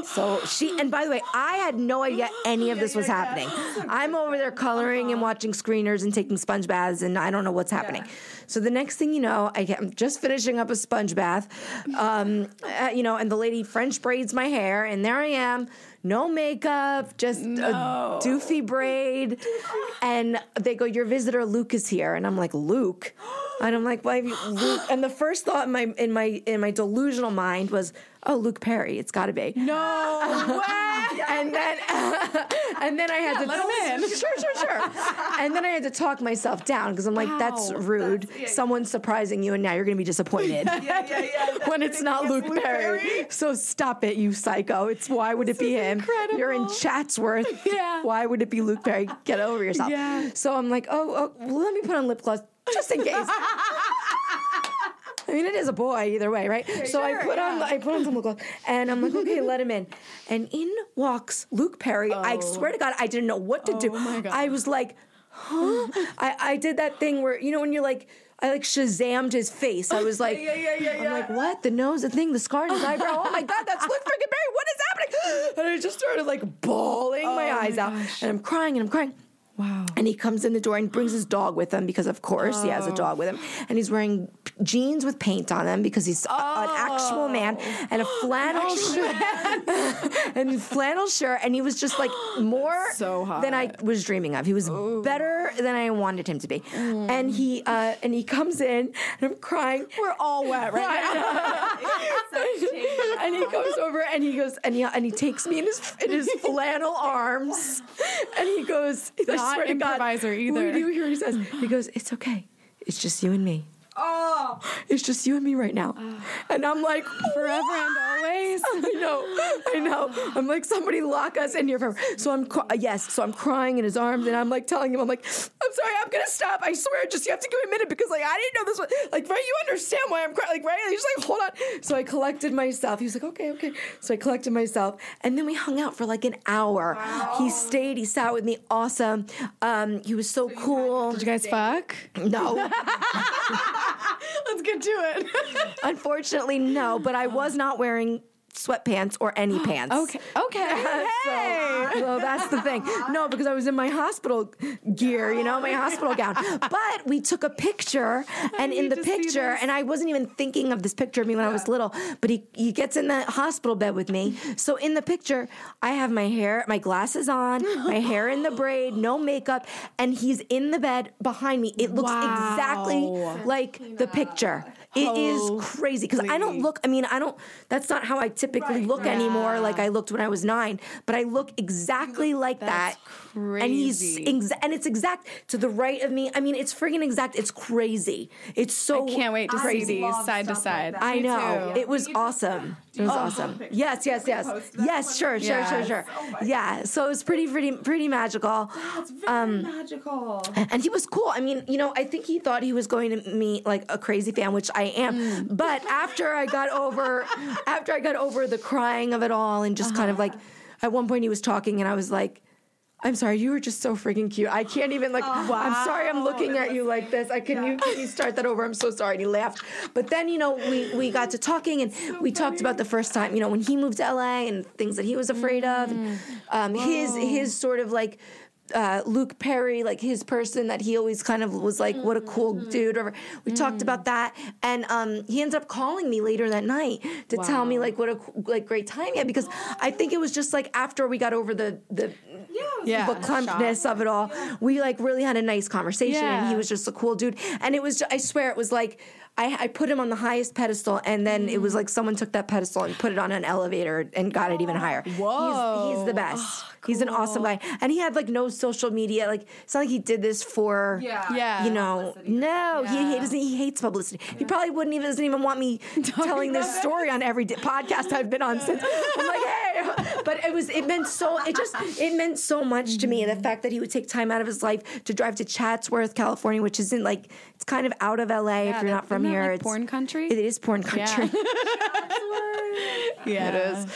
So she, and by the way, I had no idea any of this was happening. I'm over there coloring and watching screeners and taking sponge baths, and I don't know what's happening. So the next thing you know, I get, I'm just finishing up a sponge bath, um, uh, you know, and the lady French braids my hair, and there I am, no makeup, just a doofy braid, *laughs* and they go, "Your visitor Luke is here," and I'm like, "Luke," *gasps* *gasps* and I'm like, "Why?" have you- Luke? And the first thought in my in my in my delusional mind was, "Oh, Luke Perry, it's got to be." No way. *laughs* and then *laughs* and then I had to let him in. *laughs* Sure, sure, sure. and then I had to talk myself down because I'm like, that's Wow. rude. Someone's surprising you, and now you're gonna be disappointed Yeah, yeah, yeah. when it's not Luke, Perry. So stop it, you psycho. It's why would it be him? You're in Chatsworth. Yeah. Why would it be Luke Perry? Get over yourself. Yeah. So I'm like, oh, oh well, let me put on lip gloss just in case. I mean, it is a boy either way, right? so I put on I put on some lip gloss, and I'm like, *laughs* okay, let him in. And in walks Luke Perry. I oh. swear to God, I didn't know what to do. Oh my God. I was like, huh? I, I did that thing where you know when you're like. I like Shazammed his face. I was *laughs* like, Yeah, yeah, yeah, yeah. I'm yeah. like, what? The nose, the thing, the scar in his eyebrow. Oh my God, that's Luke freaking Perry. What is happening? *gasps* And I just started like bawling my Oh my eyes out. And I'm crying and I'm crying. Wow. And he comes in the door and brings his dog with him because, of course, he Oh. has a dog with him. And he's wearing jeans with paint on them because he's a- an actual man and a *gasps* flannel shirt. *laughs* and flannel shirt. And he was just like *gasps* more So than I was dreaming of. He was better than I wanted him to be. And he uh, and he comes in and I'm crying. We're all wet right now. *laughs* *laughs* and he comes over and he goes and he and he takes me in his in his flannel arms and he goes Not to God, improviser either. What do you hear he says? He goes, "It's okay. It's just you and me. Oh, It's just you and me right now." And I'm like, Forever and always. *laughs* I know, I know. I'm like, somebody lock us in here forever. So I'm, cr- yes. So I'm crying in his arms, and I'm like telling him, I'm like, I'm sorry, I'm gonna stop. I swear, just you have to give me a minute because like I didn't know this was like right. You understand why I'm crying? Like right? He's like, hold on. So I collected myself. He was like, okay, okay. So I collected myself, and then we hung out for like an hour. He stayed. He sat with me. Awesome. Um, he was so cool. Did you guys fuck? No. *laughs* *laughs* Get to it. *laughs* Unfortunately, no, but I was not wearing sweatpants or any *gasps* pants. okay. Okay. *laughs* so, so that's the thing. *laughs* No, because I was in my hospital gear, you know, my *laughs* hospital gown. But we took a picture, and in the picture, and I wasn't even thinking of this picture of me when I was little, but he, he gets in the hospital bed with me. So in the picture, I have my hair, my glasses on, my hair in the braid, no makeup, and he's in the bed behind me. It looks Wow. exactly like the picture. It is crazy because I don't look. I mean, I don't. That's not how I typically Right, look right. anymore. Like I looked when I was nine, but I look exactly like that. And he's crazy. exa- and it's exact to the right of me. I mean, it's freaking exact. It's crazy. It's so. I can't wait to see crazy. these side to stuff like side. I know too. it was awesome. It was oh, awesome. pictures. Yes, yes, yes, post them yes. when Sure, sure, Yeah. sure, sure. Oh Yeah. So it was pretty, pretty, pretty magical. That's very um, magical. And he was cool. I mean, you know, I think he thought he was going to meet like a crazy fan, which I am. Mm. But after I got over, after I got over the crying of it all, and just kind of uh-huh. like, at one point he was talking, and I was like. I'm sorry, you were just so freaking cute. I can't even like. I'm sorry, I'm looking at you like this. I can you can you start that over? I'm so sorry. And he laughed. But then you know we we got to talking and we talked about the first time you know when he moved to LA and things that he was afraid of. And, um, his his sort of like uh, Luke Perry, like his person that he always kind of was like, what a cool dude. Or we talked about that, and um, he ends up calling me later that night to tell me like what a like great time he had because I think it was just like after we got over the the Yeah. the clumpness of it all, we like really had a nice conversation, and he was just a cool dude. And it was, ju- I swear, it was like I, I put him on the highest pedestal, and then it was like someone took that pedestal and put it on an elevator and got it even higher. Whoa. he's, he's the best. He's an awesome guy, and he had like no social media. Like it's not like he did this for Yeah. Yeah. you know, no, he, he doesn't. He hates publicity. He probably wouldn't even doesn't even want me *laughs* telling this story on every di- podcast I've been on since. I'm like, *laughs* hey, *laughs* but it was it meant so. It just it meant so much to me the fact that he would take time out of his life to drive to Chatsworth, California, which isn't like it's kind of out of LA if you're not from here. like, it's porn country? It is porn country. *laughs* yeah. it is.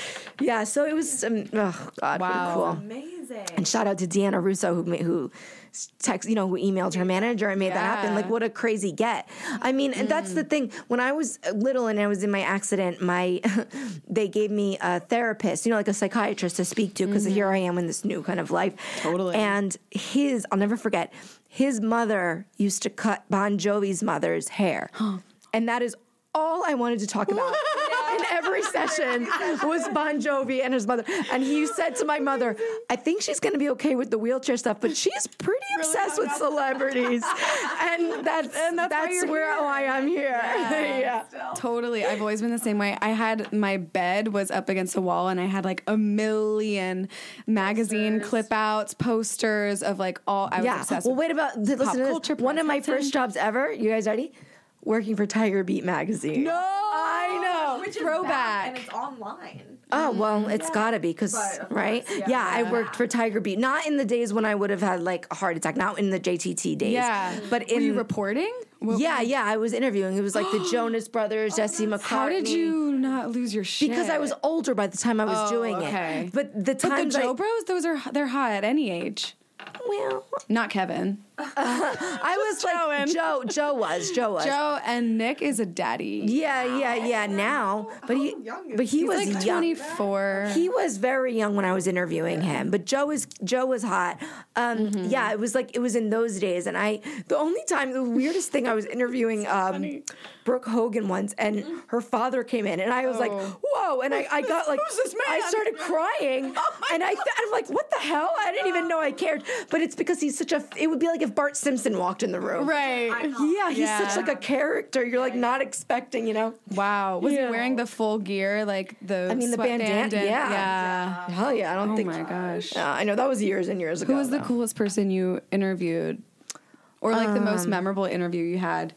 Yeah. So it was. Um, oh God, Wow. wow. cool. Amazing. And shout out to Deanna Russo who who text you know who emailed her manager and made that happen. Like what a crazy get. I mean, and that's the mm. thing. When I was little and I was in my accident, my *laughs* they gave me a therapist, you know, like a psychiatrist to speak to because here mm-hmm. I am in this new kind of life. Totally. And his, I'll never forget. His mother used to cut Bon Jovi's mother's hair, *gasps* and that is all I wanted to talk *laughs* about in every session was Bon Jovi and his mother. And he said to my mother, I think she's going to be okay with the wheelchair stuff, but she's pretty obsessed with celebrities. and that's, and that's, why you're where here. why I'm here. *laughs* Yeah. Totally. I've always been the same way. I had my bed was up against the wall and I had like a million magazine clip outs, posters of like all I was Yeah. obsessed Well, with. wait about listen to this. culture, One of my first jobs ever. You guys ready? Working for Tiger Beat magazine. No, I know. Which is Throwback. back, and it's online. Oh well, mm-hmm. it's gotta be because right? course, yeah. yeah. I worked for Tiger Beat, not in the days when I would have had like a heart attack, not in the JTT days. Yeah. but Were in you reporting? What- yeah, yeah, I was interviewing. It was like the *gasps* Jonas Brothers, oh, Jesse McCartney. How did you not lose your shit? Because I was older by the time I was Oh, doing okay. it. But the But the Joe I, Bros, those are they're hot at any age. Well, Not Kevin. I was like Joeing. Joe. Joe was. Joe was. Joe and Nick is a daddy. Yeah, yeah, yeah. Now, but he, young but he He's was like young. 24. He was very young when I was interviewing him, but Joe was Joe was hot. Um, Mm-hmm. Yeah, it was like it was in those days, and I the only time the weirdest thing I was interviewing um, Brooke Hogan once, and her father came in, and I was like, Oh. whoa, and I, I *laughs* got like Who's this man? I started crying, *laughs* and I th- I'm like, what the hell? I didn't even know I cared, but it's because he's such a. It would be like if Bart Simpson walked in the room, right. Yeah, he's Yeah. such like a character. You're like not expecting, you know. Wow. Was Yeah. he wearing the full gear, like the I mean, the bandana- and- yeah. yeah. Hell yeah, I don't Oh think. Oh my gosh. Yeah, I know that was years and years ago. Who was the though. coolest person you interviewed? Or like the most um, memorable interview you had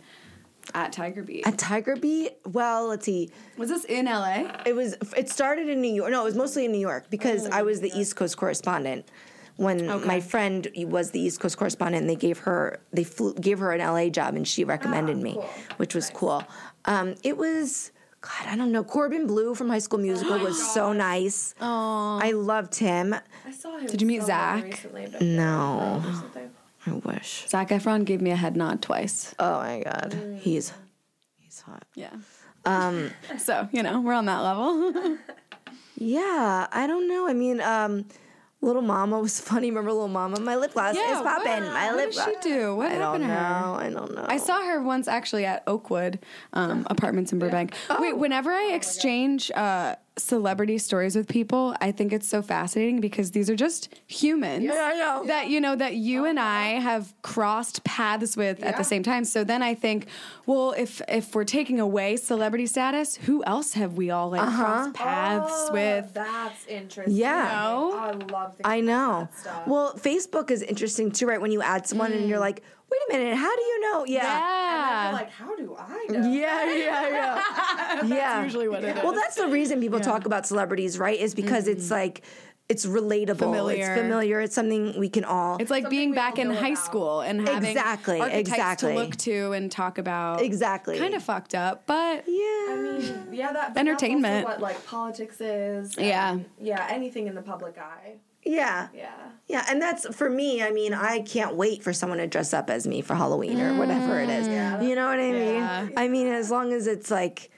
at Tiger Beat? At Tiger Beat? Well, let's see. was this in LA? It was. It started in New York. No, it was mostly in New York because I was the East Coast correspondent. When my friend was the East Coast correspondent, and they gave her they flew, gave her an LA job, and she recommended me, cool. which was cool. Um, it was. God, I don't know. Corbin Bleu from High School Musical was *gasps* so nice. Oh. I loved him. I saw him. Did you meet so Zac? Recently, but No, or something. I wish. Zac Efron gave me a head nod twice. Oh my God, he's he's hot. Yeah. Um, *laughs* so, you know, we're on that level. *laughs* Yeah, I don't know. I mean, um, Lil Mama was *laughs* funny. Remember Lil Mama? My lip gloss Yeah, is popping. what- My what lip did gloss. she do? What I happened to know. her? I don't know. I saw her once actually at Oakwood um, Apartments in Burbank. Wait, whenever I exchange uh, celebrity stories with people, I think it's so fascinating because these are just humans. Yeah, I know. That you know that you and I have crossed paths with at the same time. So then I think, well, if if we're taking away celebrity status, who else have we all like uh-huh. crossed paths Oh, with? That's interesting. Yeah. know? I love. That. I know. stuff. Well, Facebook is interesting too, right? When you add someone and you're mm. like, wait a minute, how do you know? Yeah. Yeah. like, how do I know? Yeah, yeah, *laughs* yeah. yeah. usually what it Well, that's the reason people talk about celebrities, right? Is because it's mm-hmm. like it's relatable, it's Familiar. familiar, it's something we can all. It's like being back in high about. school and having Exactly, exactly. to look to and talk about. Exactly. Kind of fucked up, but yeah. I mean, yeah, that Entertainment. That's also what like politics is. Yeah. yeah, anything in the public eye. Yeah. Yeah. Yeah, and that's for me. I mean, I can't wait for someone to dress up as me for Halloween or whatever it is. You know what I mean? Yeah. I mean, as long as it's like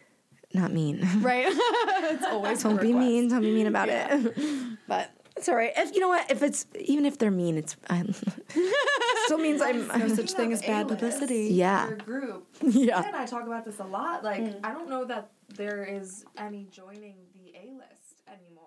not mean. *laughs* right. *laughs* it's always Don't be mean. Don't be mean about it. *laughs* But it's all right. If you know what, if it's even if they're mean, it's um, still means I'm. No such thing as bad publicity. Yeah. Your group. Yeah. And I talk about this a lot. Like, I don't know that there is any joining the A list anymore.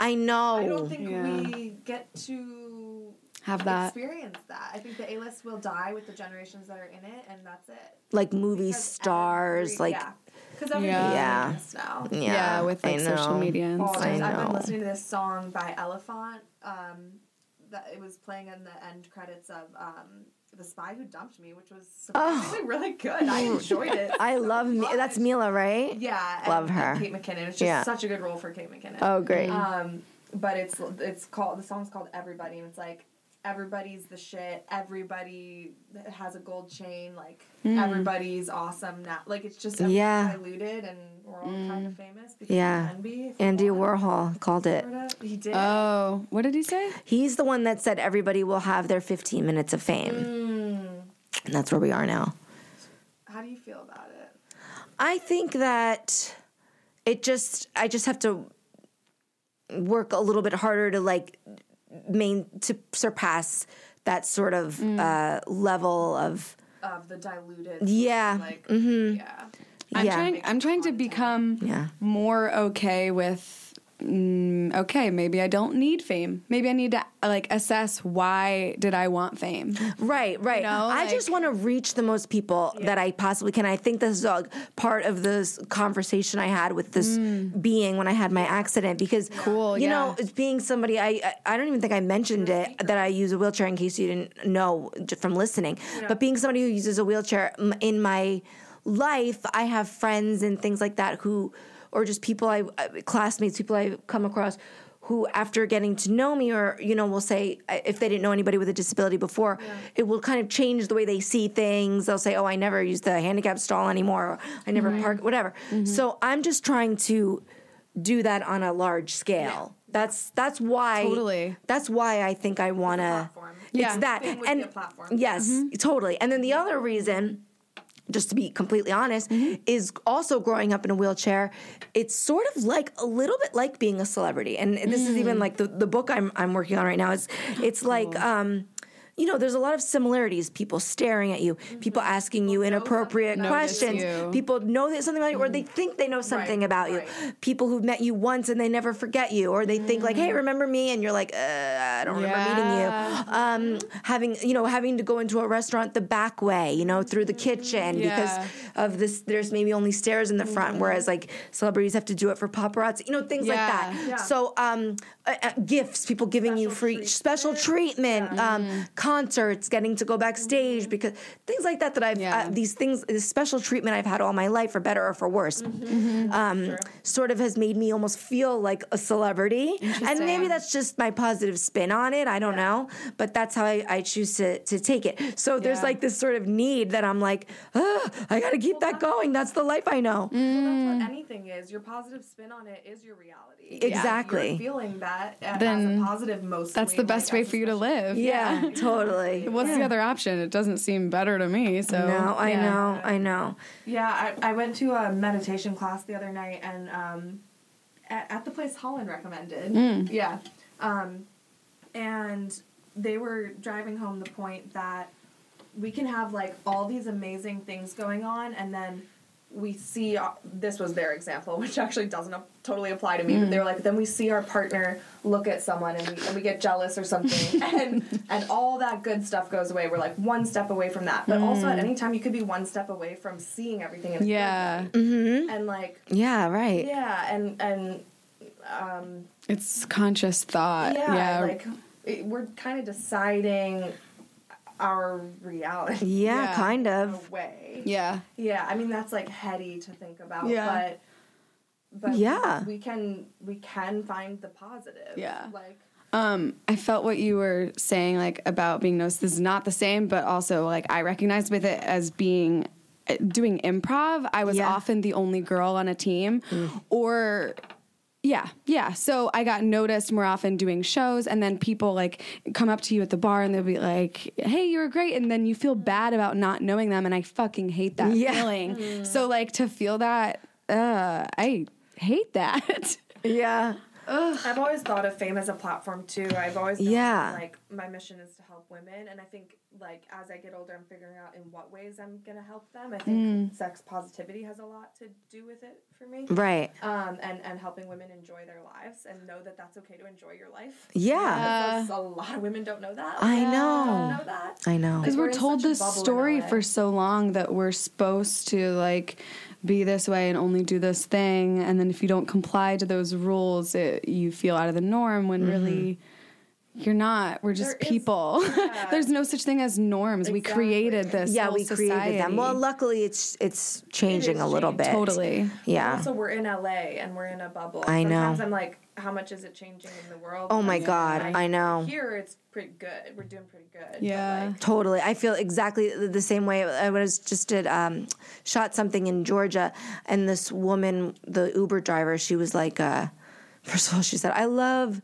I know. I don't think Yeah. we get to Have that. experience that. I think the A list will die with the generations that are in it, and that's it. like movie Because stars, every- like yeah, because Yeah. now. yeah, Yeah, with like social know. media and stuff. there's- I I've been listening to this song by Elephant. Um, that it was playing in the end credits of um, "The Spy Who Dumped Me," which was surprisingly really good. I enjoyed it. Oh. I so love me. That's Mila, right? Yeah, and- Love her. And Kate McKinnon. It's just Yeah. such a good role for Kate McKinnon. Oh, great. Um, but it's it's called the song's called Everybody, and it's like everybody's the shit. Everybody has a gold chain. Like everybody's awesome now. Like it's just Yeah. diluted, and we're all kind of famous because Yeah. we can be. Andy Warhol called it. sorta. He did. Oh, what did he say? He's the one that said everybody will have their 15 minutes of fame. Mm. And that's where we are now. How do you feel about it? I think that it just I just have to work a little bit harder to like main to surpass that sort of Mm. uh, level of Of the diluted. Yeah. Like, yeah. I'm Yeah. trying. I'm trying to become Yeah. more okay with. Mm, okay, maybe I don't need fame. Maybe I need to like assess why did I want fame. Right, right. know, I like- just want to reach the most people that I possibly can. I think this is a part of this conversation I had with this being when I had my accident because Mm. Cool, you yeah. know, it's being somebody I I- I don't even think I mentioned it that I use a wheelchair in case you didn't know from listening. But being somebody who uses a wheelchair in my life, I have friends and things like that who or just people I uh, classmates, people I come across who after getting to know me or you know will say uh, if they didn't know anybody with a disability before it will kind of change the way they see things. They'll say oh i never use the handicap stall anymore. Or i never park whatever. So i'm just trying to do that on a large scale. That's that's why Totally. that's why i think i want to platform. it's Yeah. that. And platform. yes totally. And then the other reason just to be completely honest, is also growing up in a wheelchair. It's sort of like a little bit like being a celebrity, and this is even like the, the book I'm I'm working on right now. Is it's like um, you know, there's a lot of similarities. People staring at you, people asking you inappropriate questions, you. people know that something about you, or they think they know something Right, about you. right. People who've met you once and they never forget you, or they think like, hey, remember me? And you're like, uh, I don't remember meeting you um, having you know having to go into a restaurant the back way, you know, through the kitchen Yeah. because of this. There's maybe only stairs in the front, whereas like celebrities have to do it for paparazzi, you know, things like that. Yeah. So um, uh, uh, gifts, people giving you Special free treatment. special treatment, um, concerts, getting to go backstage because things like that that I've Yeah. uh, these things, this special treatment I've had all my life, for better or for worse, um, sort of has made me almost feel like a celebrity. And maybe that's just my positive spin on it. I don't know, but that's how I, I choose to, to take it. So there's like this sort of need that I'm like, ah, I got to keep that going. That's the life I know. Well, Mm. that's what anything is. Your positive spin on it is your reality. Exactly. You're feeling that uh, Then as a positive most. That's the best way for you to live. Yeah, *laughs* totally. What's the other option? It doesn't seem better to me. So No, I yeah. know, I know. Yeah, I, I went to a meditation class the other night and um, at, at the place Holland recommended. Mm. Yeah. Um, and they were driving home the point that we can have like all these amazing things going on and then we see uh, this was their example *laughs* which actually doesn't ap- totally apply to me but they were like then we see our partner look at someone and we, and we get jealous or something. *laughs* And and all that good stuff goes away. We're like one step away from that. But also at any time you could be one step away from seeing everything in a good Yeah, and like Yeah, right. yeah and and um it's conscious thought. yeah, Yeah, like it, we're kind of deciding our reality Yeah, Yeah. kind in of. a way. yeah. Yeah, I mean that's like heady to think about, Yeah. but but Yeah. we can we can find the positive. Yeah. like Um, I felt what you were saying, like about being noticed. This is not the same, but also like I recognized with it as being uh, doing improv. I was Yeah. often the only girl on a team, or yeah, yeah. So I got noticed more often doing shows, and then people like come up to you at the bar and they'll be like, "Hey, you were great," and then you feel bad about not knowing them, and I fucking hate that Yeah. feeling. So like to feel that, uh, I hate that. *laughs* Yeah. I've always thought of fame as a platform too. I've always known, Yeah. like my mission is to help women, and I think like as I get older, I'm figuring out in what ways I'm gonna help them. I think sex positivity has a lot to do with it for me. Right. Um, and and helping women enjoy their lives and know that that's okay to enjoy your life. Yeah. Because a lot of women don't know that. I Don't know. know that. I know. Because We're we're told this story for so long that we're supposed to like be this way and only do this thing, and then if you don't comply to those rules, it, you feel out of the norm. When really. You're not. We're just There is- people. *laughs* yeah. There's no such thing as norms. We created this. yeah, whole we created them. Well, luckily it's it's changing is a little changing. bit. totally. Yeah. Also, we're in LA and we're in a bubble. I know. Sometimes I'm like, how much is it changing in the world? Oh my And God, I know. Here, it's pretty good. We're doing pretty good. Yeah. like, Totally. I feel exactly the the same way. I was just did um, shot something in Georgia, and this woman, the Uber driver, she was like, uh, first of all, she said, "I love,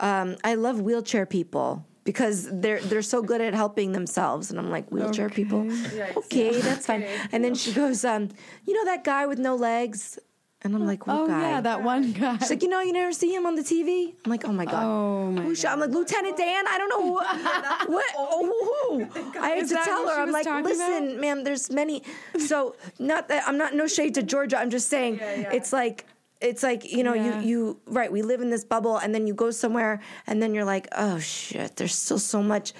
um, I love wheelchair people." Because they're they're so good at helping themselves, and I'm like wheelchair people. Yikes. Okay, that's fine. Okay. And then she goes, um, "You know that guy with no legs?" And I'm like, "What Oh guy?" yeah, that one guy. She's like, "You know, you never see him on the TV." I'm like, "Oh my god." oh my. Who's she? I'm like Lieutenant Dan. I don't know who, *laughs* what. Oh, who? *laughs* I had to tell her. I'm like, talking listen, ma'am. There's many. So not that I'm not no shade to Georgia. I'm just saying Yeah, yeah. it's like. It's like you know Yeah. you you right we live in this bubble and then you go somewhere and then you're like oh shit there's still so much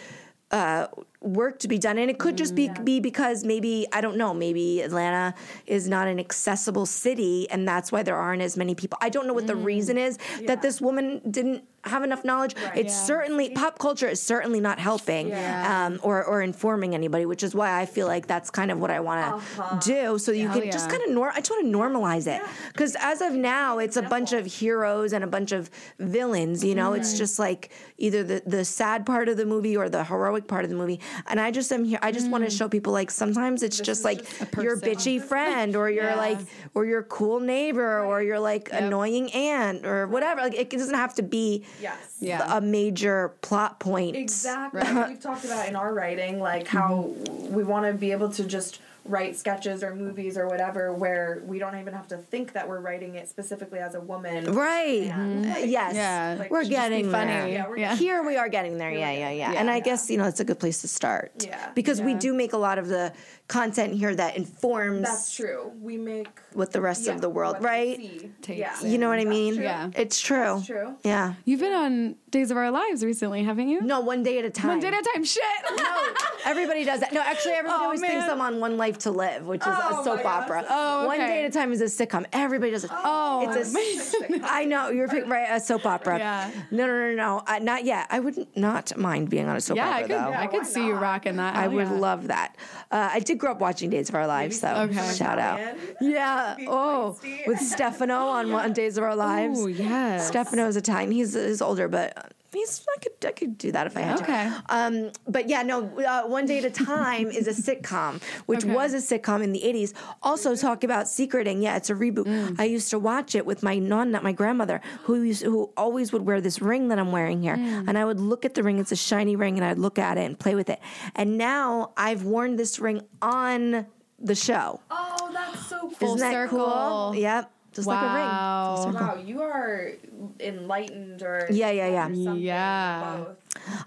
uh, work to be done. And it could just be be because maybe I don't know maybe Atlanta is not an accessible city and that's why there aren't as many people. I don't know what the reason is that this woman didn't have enough knowledge. It's Yeah. certainly pop culture is certainly not helping Yeah. um, or or informing anybody which is why I feel like that's kind of what I want to Uh-huh. do. So you can just kind of nor I just want to normalize it. Because as of now it's a bunch of heroes and a bunch of villains you know? It's just like either the the sad part of the movie or the heroic part of the movie. And I just am here I just want to show people like sometimes it's just like just your bitchy *laughs* friend or your like or your cool neighbor or your like annoying aunt or whatever. Like it doesn't have to be Yes. Yeah. a major plot point Exactly. We've talked about in our writing, like how we want to be able to just write sketches or movies or whatever where we don't even have to think that we're writing it specifically as a woman. right And, Uh, yes Yeah. Like, we're getting funny. there Yeah, we're Yeah. here we are getting there yeah yeah yeah, Yeah. and i Yeah. guess you know it's a good place to start Yeah. because we do make a lot of the content here that informs That's true. We make what the rest yeah, of the world right. Takes Yeah. you know what i mean true. Yeah. it's true That's true. yeah You've been on Days of Our Lives recently, haven't you? no one day at a time One day at a time. Shit. No, everybody does that. No, actually, everybody Oh, always thinks. I'm on One Life to Live, which is Oh, a soap opera. Oh, One okay. One day at a time is a sitcom. Everybody does it. Oh, it's a. I know you're pick- right. A soap opera. Yeah. No, no, no, no. Uh, not yet. I would not mind being on a soap opera. yeah, I could. though. I could why see you rocking that. I Hell would yeah. love that. Uh, I did grow up watching Days of Our Lives, so Okay. Shout out. *laughs* Yeah. *laughs* Oh, with Stefano on *laughs* one Days of Our Lives. Oh yes. Stefano's Italian. He's, he's older, but he's I could I could do that if I had Okay. to. Um, but yeah, no. Uh, One Day at a Time is a sitcom, which Okay. was a sitcom in the '80s. Also, talk about secreting. Yeah, it's a reboot. Mm. I used to watch it with my nonna, my grandmother, who used who always would wear this ring that I'm wearing here, Mm. and I would look at the ring. It's a shiny ring, and I'd look at it and play with it. And now I've worn this ring on the show. Oh, that's so cool. Full Isn't that circle. cool? Yep. Just like a ring. Wow. Wow, you are enlightened or Yeah, yeah, yeah. or Yeah. both.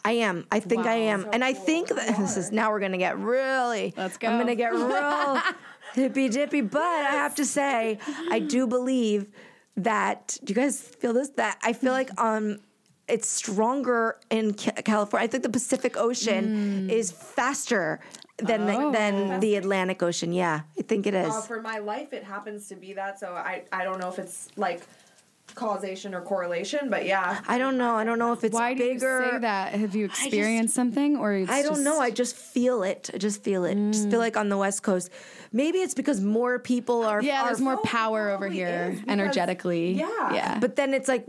I am. I think I am. So and I cool. think that this is now we're gonna get really Let's go. I'm gonna get real *laughs* hippy dippy. But I have to say, I do believe that do you guys feel this? That I feel like um it's stronger in California. I think the Pacific Ocean is faster than the, Oh. than the Atlantic Ocean. Yeah, I think it is. Uh, for my life, it happens to be that. So I, I don't know if it's like causation or correlation, but yeah. I don't know. I don't know if it's Why do bigger. you say that? Have you experienced something, or it's I don't just- know. I just feel it. I just feel it. Just feel like on the West Coast. Maybe it's because more people are. yeah, are there's more Oh, power over here because- energetically. yeah. yeah. But then it's like,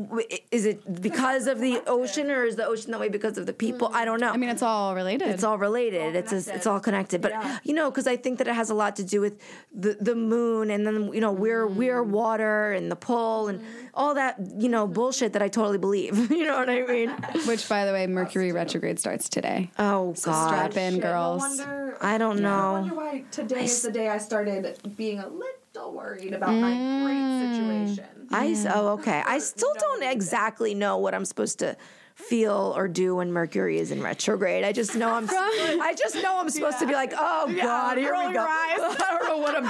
is it because of the ocean, or is the ocean that way because of the people? I don't know. I mean, it's all related. it's all related. It's it's, it's all connected. But Yeah. you know, because I think that it has a lot to do with the the moon, and then you know we're mm-hmm. we're water and the pull and mm-hmm. All that you know bullshit that I totally believe. *laughs* you know what I mean? *laughs* Which, by the way, Mercury retrograde starts today. Oh God. strap in, Shit, girls. No wonder, I don't I know. I wonder why today is the day I started being a little still worried about my great mm. situation. I s- oh okay. I *laughs* still don't exactly know what I'm supposed to feel or do when Mercury is in retrograde. I just know I'm. I just know I'm supposed to be like, oh god, here we go. *laughs* I don't know what I'm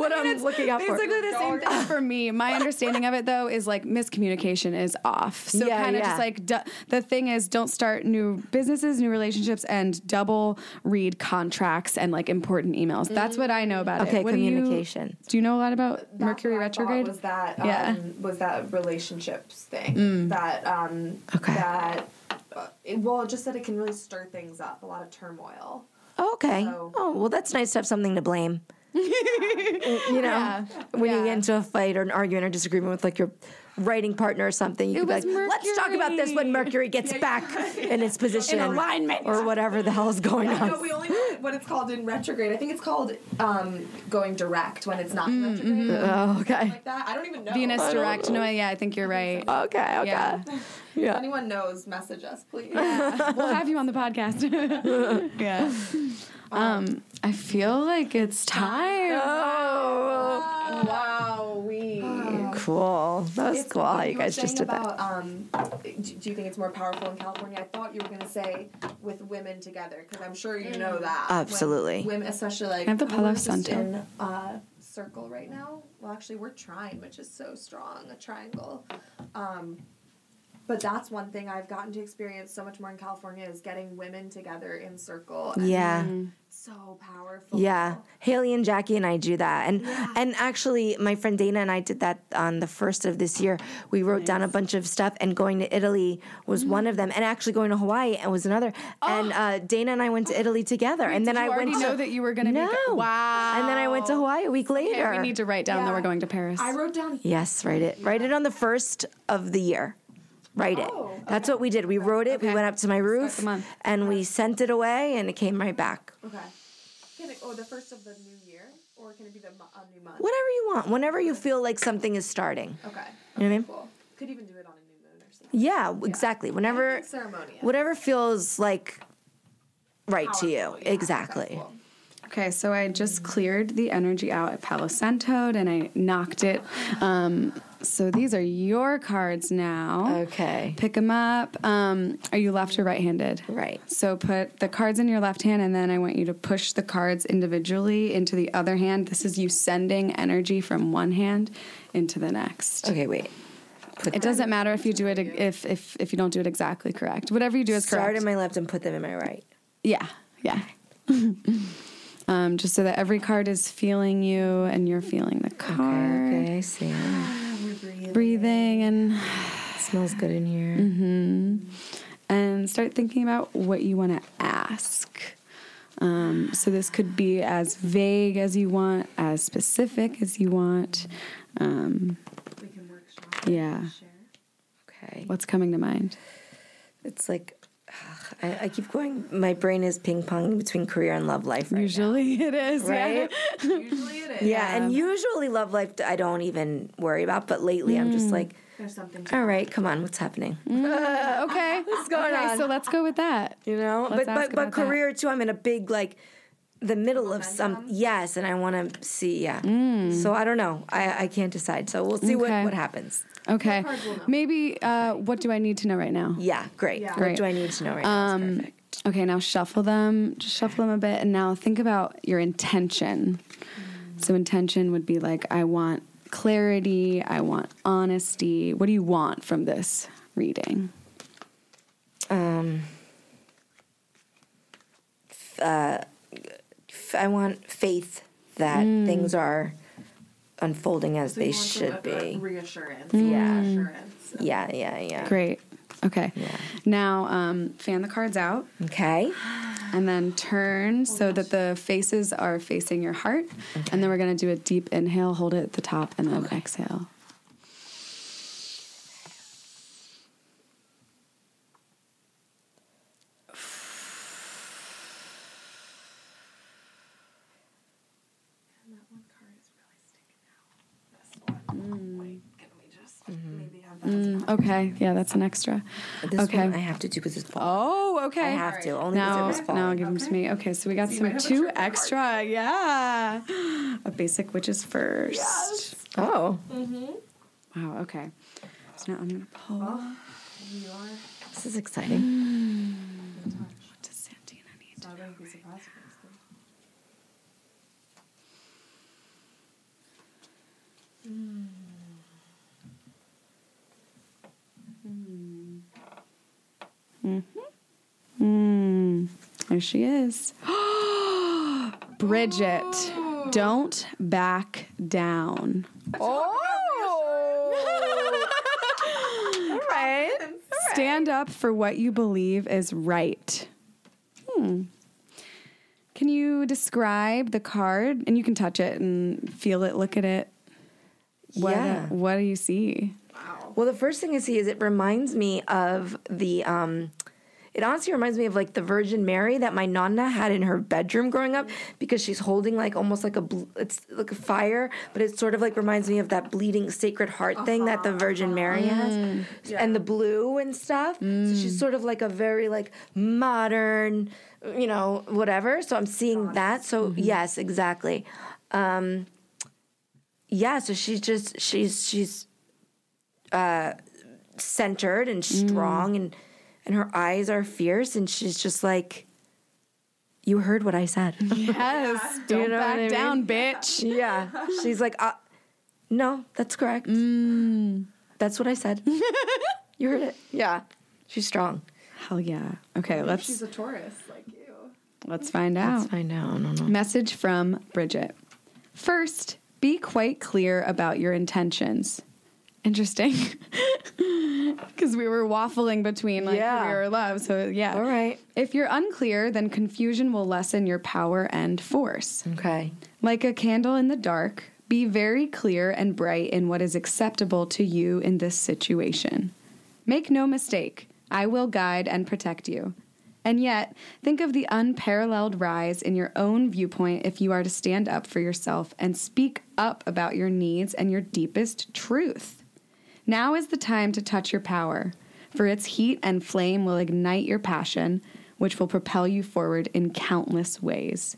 what I'm looking out for. Basically the same thing for me. My understanding of it though is like miscommunication is off. So Yeah, kind of yeah. just like du- the thing is don't start new businesses, new relationships and double read contracts and like important emails. That's what I know about Okay, it. What do you- communication. Do you, know a lot about That's Mercury what I retrograde? was that um, Yeah. was that relationships thing that um Okay. that uh, it, well just that it can really stir things up a lot of turmoil Oh, okay. So- Oh well, that's nice to have something to blame. *laughs* you know, Yeah. when you get into a fight or an argument or disagreement with like your writing partner or something, you It could be like, was "Let's talk about this when Mercury gets back in its position, alignment. or whatever the hell is going on." no we only know what it's called in retrograde i think it's called um going direct when it's not Mm, retrograde mm-hmm. Oh, okay. like that i don't even know Venus if direct. No, yeah, I think you're right. Okay. Okay. Yeah. Yeah. anyone knows message us please we'll have you on the podcast. *laughs* yeah. Um, I feel like it's time. Oh, wow we cool. That was cool. How you were guys just saying did that. Um, do, do you think it's more powerful in California? I thought you were going to say with women together because I'm sure you know that. When Absolutely. women, especially like I have the Palo just Santo. in uh, circle right now. Well, actually, we're trying, which is so strong, a triangle. Um, but that's one thing I've gotten to experience so much more in California is getting women together in circle. And Yeah. So powerful. Yeah, Haley and Jackie and I do that, and Yeah. and actually, my friend Dana and I did that on the first of this year. We wrote down a bunch of stuff, and going to Italy was Mm. one of them, and actually going to Hawaii and was another. And uh, Dana and I went to Italy together, and then Oh. Did I went to know that you were going to no, be. Wow. and then I went to Hawaii a week later. Okay, we need to write down that we're going to Paris. I wrote down Yes, write it. Write it on the first of the year. Write it. Oh, That's what we did. We wrote it. We went up to my roof the month. and we sent it away, and it came right back. Okay. Can it, oh, the first of the new year, or can it be the mo- a new month? Whatever you want. Whenever you feel like something is starting. Okay. You know what I mean? Cool. Could even do it on a new moon or something. Yeah, exactly. Whenever, Anything ceremonious. whatever feels like right to you. Yeah. Exactly. Okay, cool. Okay, so I just cleared the energy out at Palo Santo and I knocked it. Um, so these are your cards now. Okay. Pick them up. Um, are you left or right handed? Right. So put the cards in your left hand, and then I want you to push the cards individually into the other hand. This is you sending energy from one hand into the next. Okay, wait. Put It doesn't matter if you do it if if if you don't do it exactly correct. Whatever you do is correct. start in my left and put them in my right. Yeah, yeah. *laughs* um, just so that every card is feeling you and you're feeling the card. Okay, I see. *sighs* Breathing breathing. and *sighs* smells good in here. Mm-hmm. and start thinking about what you want to ask. Um, so this could be as vague as you want, as specific as you want. Um, We can workshop. yeah. Share. Okay. What's coming to mind? It's like I, I keep going. My brain is ping ponging between career and love life right Usually it is, now. Right? Usually it is. Yeah, and usually love life I don't even worry about, but lately I'm Mm. just like, There's something. All right, come on, what's happening? Uh, okay. *laughs* What's going okay, on? So let's go with that. You know, Let's but but but about that. career too. I'm in a big like the middle of some yes, and I want to see yeah. So I don't know. I I can't decide. So we'll see what Mm. What happens. Okay. cards will know. Maybe uh, what do I need to know right now? Yeah, great. Yeah. What Great. do I need to know right now? Um, perfect. Okay, now shuffle them. Just shuffle them a bit, and now think about your intention. So intention would be like, I want clarity. I want honesty. What do you want from this reading? Um, uh, f- I want faith that Mm. things are unfolding as So you they want some, should be. Reassurance. Yeah. Reassurance. Yeah, yeah, yeah. Great. Okay. Yeah. Now um, fan the cards out, Okay. and then turn so that the faces are facing your heart. And then we're gonna do a deep inhale, hold it at the top, and then exhale. And that one card is really sticking out. This one. Wait, can we just maybe have that? as a Mm, okay. Yeah, that's an extra. This okay. one I have to do because it's fall. Oh, okay. I have to only now, because it was now give them to me. Okay, so we got See, some I have a two triple card. extra. Yeah. a basic witches first. Oh, Mhm. Wow. Okay. So now I'm gonna pull. this is exciting. What does Santina need? I wouldn't be surprised if it's good. Hmm. There she is. *gasps* Bridget, *gasps* don't back down. Oh, *laughs* all right. Stand up for what you believe is right. Hmm. Can you describe the card? And you can touch it and feel it, look at it. What, Yeah. what do you see? Well, the first thing I see is it reminds me of the. Um, it honestly reminds me of like the Virgin Mary that my nonna had in her bedroom growing up because she's holding like almost like a bl- it's like a fire, but it sort of like reminds me of that bleeding Sacred Heart thing that the Virgin Mary has, and the blue and stuff. So she's sort of like a very like modern, you know, whatever. So I'm seeing that. So yes, exactly. Um, yeah. So she's just she's she's centered and strong and and her eyes are fierce and she's just like you heard what I said. *laughs* Yes. Don't know back I mean? down, bitch. *laughs* yeah. She's like uh, no, that's correct. That's what I said. *laughs* you heard it. Yeah. She's strong. Hell yeah. Okay, let's She's a Taurus like you. let's find out. Let's i know. No, no. Message from Bridget. First, be quite clear about your intentions. Interesting. *laughs* Because we were waffling between like Yeah. career or love. So, yeah. All right. If you're unclear, then confusion will lessen your power and force. Okay. Like a candle in the dark, be very clear and bright in what is acceptable to you in this situation. Make no mistake, I will guide and protect you. And yet, think of the unparalleled rise in your own viewpoint if you are to stand up for yourself and speak up about your needs and your deepest truth. Now is the time to touch your power, for its heat and flame will ignite your passion, which will propel you forward in countless ways.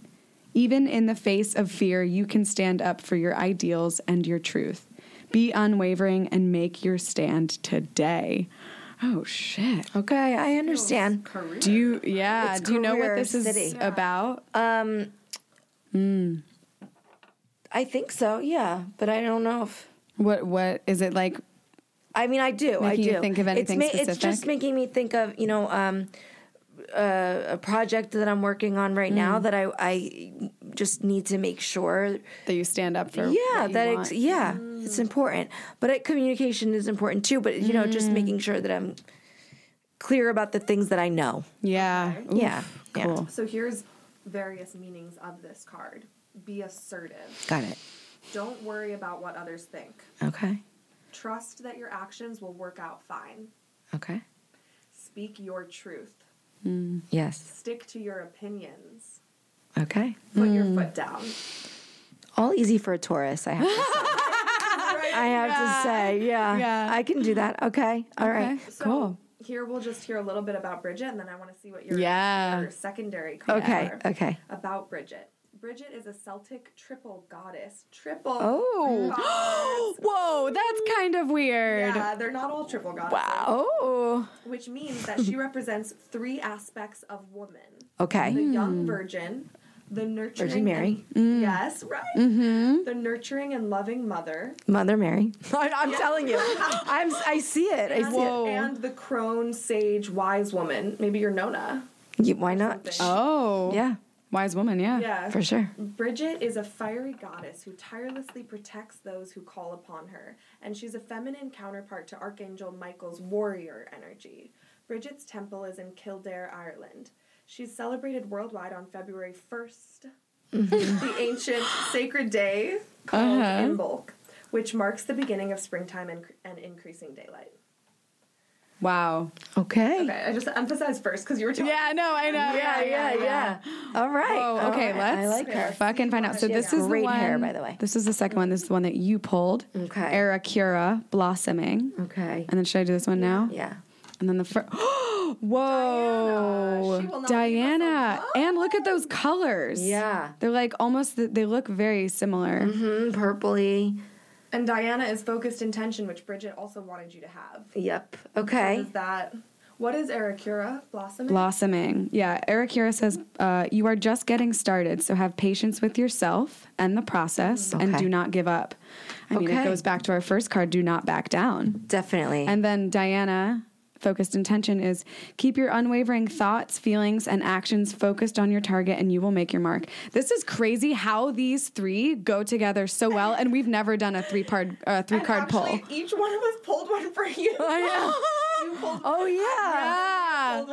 Even in the face of fear, you can stand up for your ideals and your truth. Be unwavering and make your stand today. Oh shit. Okay, I understand. Do you yeah, It's do you know what this is city. about? Um, hmm. I think so. Yeah, but I don't know if What what is it like I mean, I do. I Making do. you think of anything it's It's just making me think of you know um, uh, a project that I'm working on right now Mm. that I I just need to make sure. that you stand up for? Yeah, what you that want? it's yeah, it's important. But it, communication is important too. But you know, Mm. just making sure that I'm clear about the things that I know. yeah. Oof, Yeah, yeah. Cool. So here's various meanings of this card. Be assertive. Got it. Don't worry about what others think. Okay. Trust that your actions will work out fine. Okay. Speak your truth. Yes. Stick to your opinions. Okay. Put your Mm. foot down. All easy for a Taurus. I have to say. *laughs* *laughs* I have to say, yeah, Yeah. I can do that. Okay. All right. Okay, So cool. here we'll just hear a little bit about Bridget, and then I want to see what your, Yeah. your secondary cards Okay. are Okay. about Bridget. Bridget is a Celtic triple goddess. Triple. Oh. goddess. *gasps* Whoa, that's kind of weird. Yeah, they're not all triple goddesses. Oh. Which means that she represents three aspects of woman: Okay. the Okay. young hmm. virgin, the nurturing Virgin Mary. and- hmm. yes, right. Mm-hmm. The nurturing and loving mother, Mother Mary. *laughs* I, I'm telling you, *laughs* I'm. I see it. I and, see Whoa. and the crone, sage, wise woman. Maybe you're Nona. You, why not? something. Oh. Yeah, Wise woman, yeah. Yeah. for sure. Bridget is a fiery goddess who tirelessly protects those who call upon her, and she's a feminine counterpart to Archangel Michael's warrior energy. Bridget's temple is in Kildare, Ireland. She's celebrated worldwide on February 1st, *laughs* the ancient sacred day called Uh-huh. Imbolc, which marks the beginning of springtime and, and increasing daylight. Wow. Okay. Okay, I just emphasized first because you were talking. Yeah, no, I know. Yeah, yeah, yeah. All right. Oh, okay. right. Let's I like her. fucking find out. So She this is great the one. hair, by the way. This is the second one. This is the one that you pulled. Okay. Aeracura blossoming. Okay. And then should I do this one now? Yeah. And then the first. *gasps* Whoa, She will not leave us Diana, and look at those colors. Yeah. they're like almost. They look very similar. Mm, purpley. And Diana is focused intention, which Bridget also wanted you to have. Yep. Okay. Is that what is Aeracura blossoming? Blossoming. Yeah, Aeracura says uh, you are just getting started, so have patience with yourself and the process, and do not give up. I mean, it goes back to our first card: do not back down. Definitely. And then Diana, focused intention is keep your unwavering thoughts, feelings, and actions focused on your target, and you will make your mark. This is crazy how these three go together so well, and we've never done a three card uh, three And card pull. actually, Each one of us pulled one for you. *laughs* I know. *laughs* you pulled oh yeah. Yeah.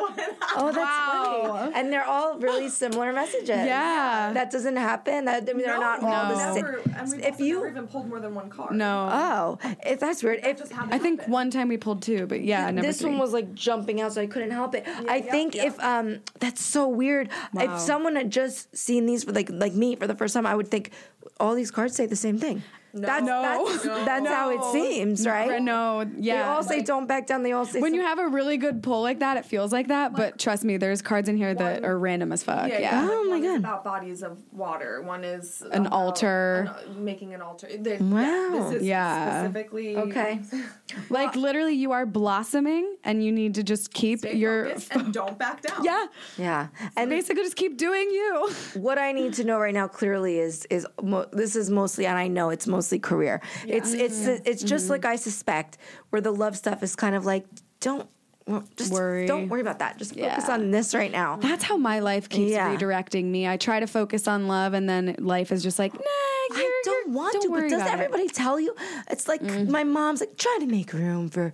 Oh, that's Wow. funny. And they're all really similar messages. Yeah. That doesn't happen. That I mean, they're not all the same. Never, and we If if you- you never even pulled more than one card. No. Oh, if that's weird. If just I think happen. one time we pulled two, but yeah, never this three. one was like jumping out, so I couldn't help it. I yeah, think yeah. if um, that's so weird. Wow. If someone had just seen these for like like me for the first time, I would think all these cards say the same thing. That's, No. that's, No. that's how it seems, right? No, yeah. They all say like- don't back down. They all say when you have a really good pull like that, it feels like that. But trust me, there's cards in here that are random as fuck. Yeah, Yeah. yeah. Oh like my one is God. about bodies of water. One is An about altar. an- making an altar. There- Wow. Yeah, this is Yeah. specifically Okay. *laughs* Like literally, you are blossoming, and you need to just keep Stay your. focused and don't back down. yeah, yeah, and and basically just keep doing you. what I need to know right now clearly is is mo- this is mostly and I know it's mostly career. It's it's it's just Mm-hmm. like I suspect where the love stuff is kind of like don't just Worry. don't worry about that. Just focus on this right now. That's how my life keeps Yeah. redirecting me. I try to focus on love, and then life is just like, nah, I don't want don't to, but does about it." everybody tell you? It's like my mom's like, try to make room for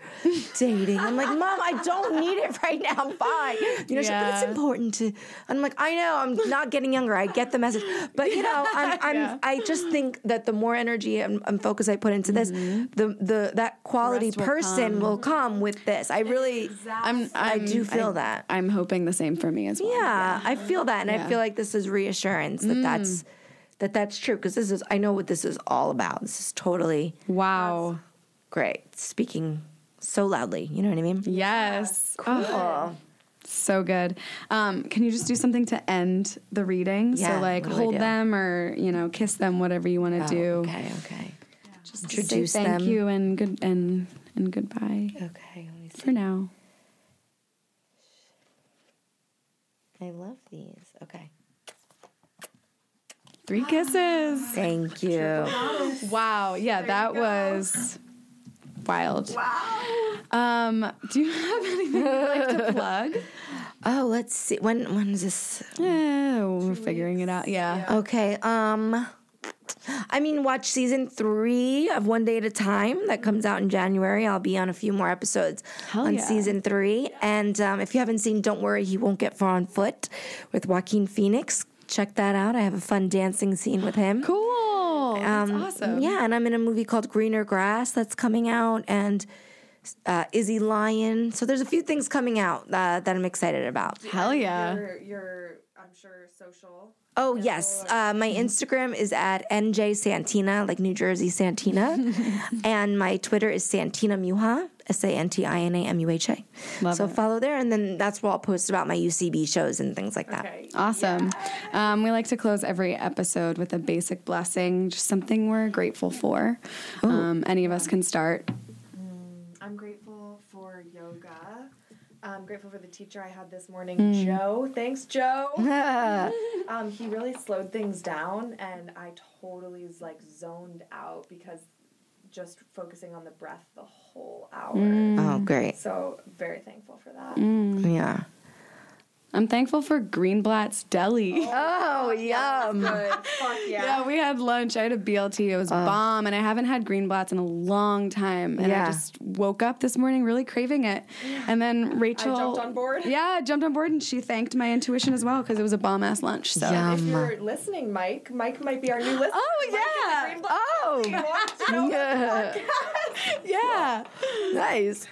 dating. I'm like, Mom, I don't need it right now. I'm fine. You know, she's like, but it's important to. I'm like, I know, I'm not getting younger. I get the message, but you know, I'm, *laughs* I'm Yeah. I just think that the more energy and, and focus I put into this, the the that quality rest will person come. will come with this. I really, I'm, I I'm- do feel I- that. I'm hoping the same for me as well. Yeah, I feel that, and I Yeah. Mm. feel like this is reassurance that that's that that's true because this is I know what this is all about. This is totally Wow. great. Speaking so loudly, you know what I mean? Yes. Oh, Oh, so good. Um, can you just do something to end the reading? Yeah, so like do hold them or you know kiss them, whatever you want to do. Oh, okay, okay, Just Introduce thank them. you and good and and goodbye okay. Let me see. for now. I love these. Okay, Three kisses. thank you. Wow. Yeah, that was wild. Wow. Um, do you have *laughs* anything you'd like to plug? Oh, let's see. When when is this? Yeah, we're figuring it out. Yeah. Okay. Um I mean watch season 3 of One Day at a Time that comes out in January. I'll be on a few more episodes Hell on yeah. season 3 and um, if you haven't seen Don't Worry He Won't Get Far on Foot with Joaquin Phoenix, check that out. I have a fun dancing scene with him. *gasps* Cool. That's Um, awesome. Yeah, and I'm in a movie called Greener Grass that's coming out and uh, Izzy Lion. So there's a few things coming out uh, that I'm excited about. Hell yeah. Your, your, I'm sure, social. Oh yes, uh, my Instagram is at NJ Santina, like New Jersey Santina, *laughs* and my Twitter is Santina Muha, S A N T I N A M U H A. Love So it. follow there, and then that's where I'll post about my UCB shows and things like that. Okay. Awesome. Um, we like to close every episode with a basic blessing, just something we're grateful for. Um, any of us can start. I'm grateful for yoga. I'm grateful for the teacher I had this morning, Mm. Joe. Thanks, Joe. *laughs* um, he really slowed things down, and I totally was like zoned out because just focusing on the breath the whole hour. Mm. Oh, great! So very thankful for that. Yeah. I'm thankful for Greenblatt's Deli. Oh, yum! Fuck yeah. *laughs* Yeah, we had lunch. I had a BLT. It was bomb, and I haven't had Greenblatt's in a long time. And Yeah. I just woke up this morning really craving it. And then Rachel jumped on board. *laughs* Yeah, jumped on board, and she thanked my intuition as well because it was a bomb ass lunch. So Yeah. If you're listening, Mike, Mike might be our new *gasps* listener. Oh, yeah. is a Green to know *laughs* Yeah. *laughs* yeah. Nice.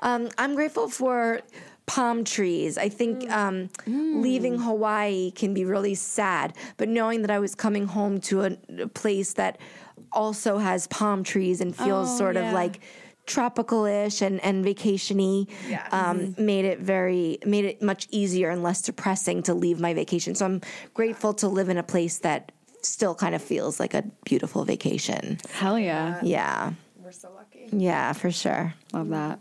Um, I'm grateful for palm trees. I think mm. um, mm. leaving Hawaii can be really sad, but knowing that I was coming home to a, a place that also has palm trees and feels oh, sort yeah. of like tropical-ish and, and vacationy yeah. um, mm-hmm. made it very made it much easier and less depressing to leave my vacation so i'm grateful to live in a place that still kind of feels like a beautiful vacation hell yeah yeah yeah, for sure. Love that.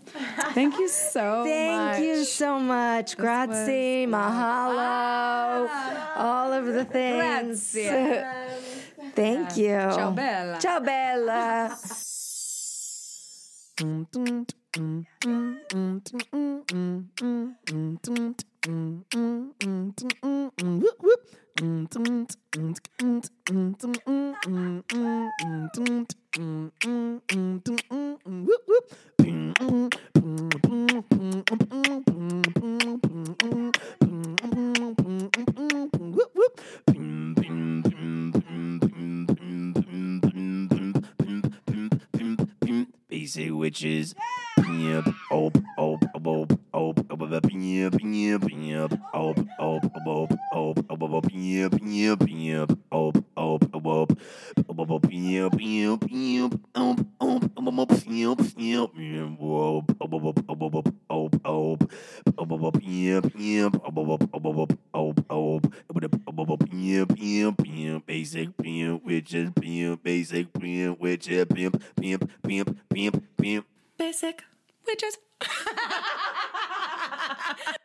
Thank you so *laughs* Thank much. you so much. This Grazie, was, mahalo, ah, all of the things. *laughs* Thank yeah. you. Ciao, Bella. Ciao, Bella. *laughs* Easy witches. Yeah! basic pimp, which is pimp, basic pimp, which is pimp, pimp, pimp, pimp, pimp. Basic witches. *laughs* *laughs*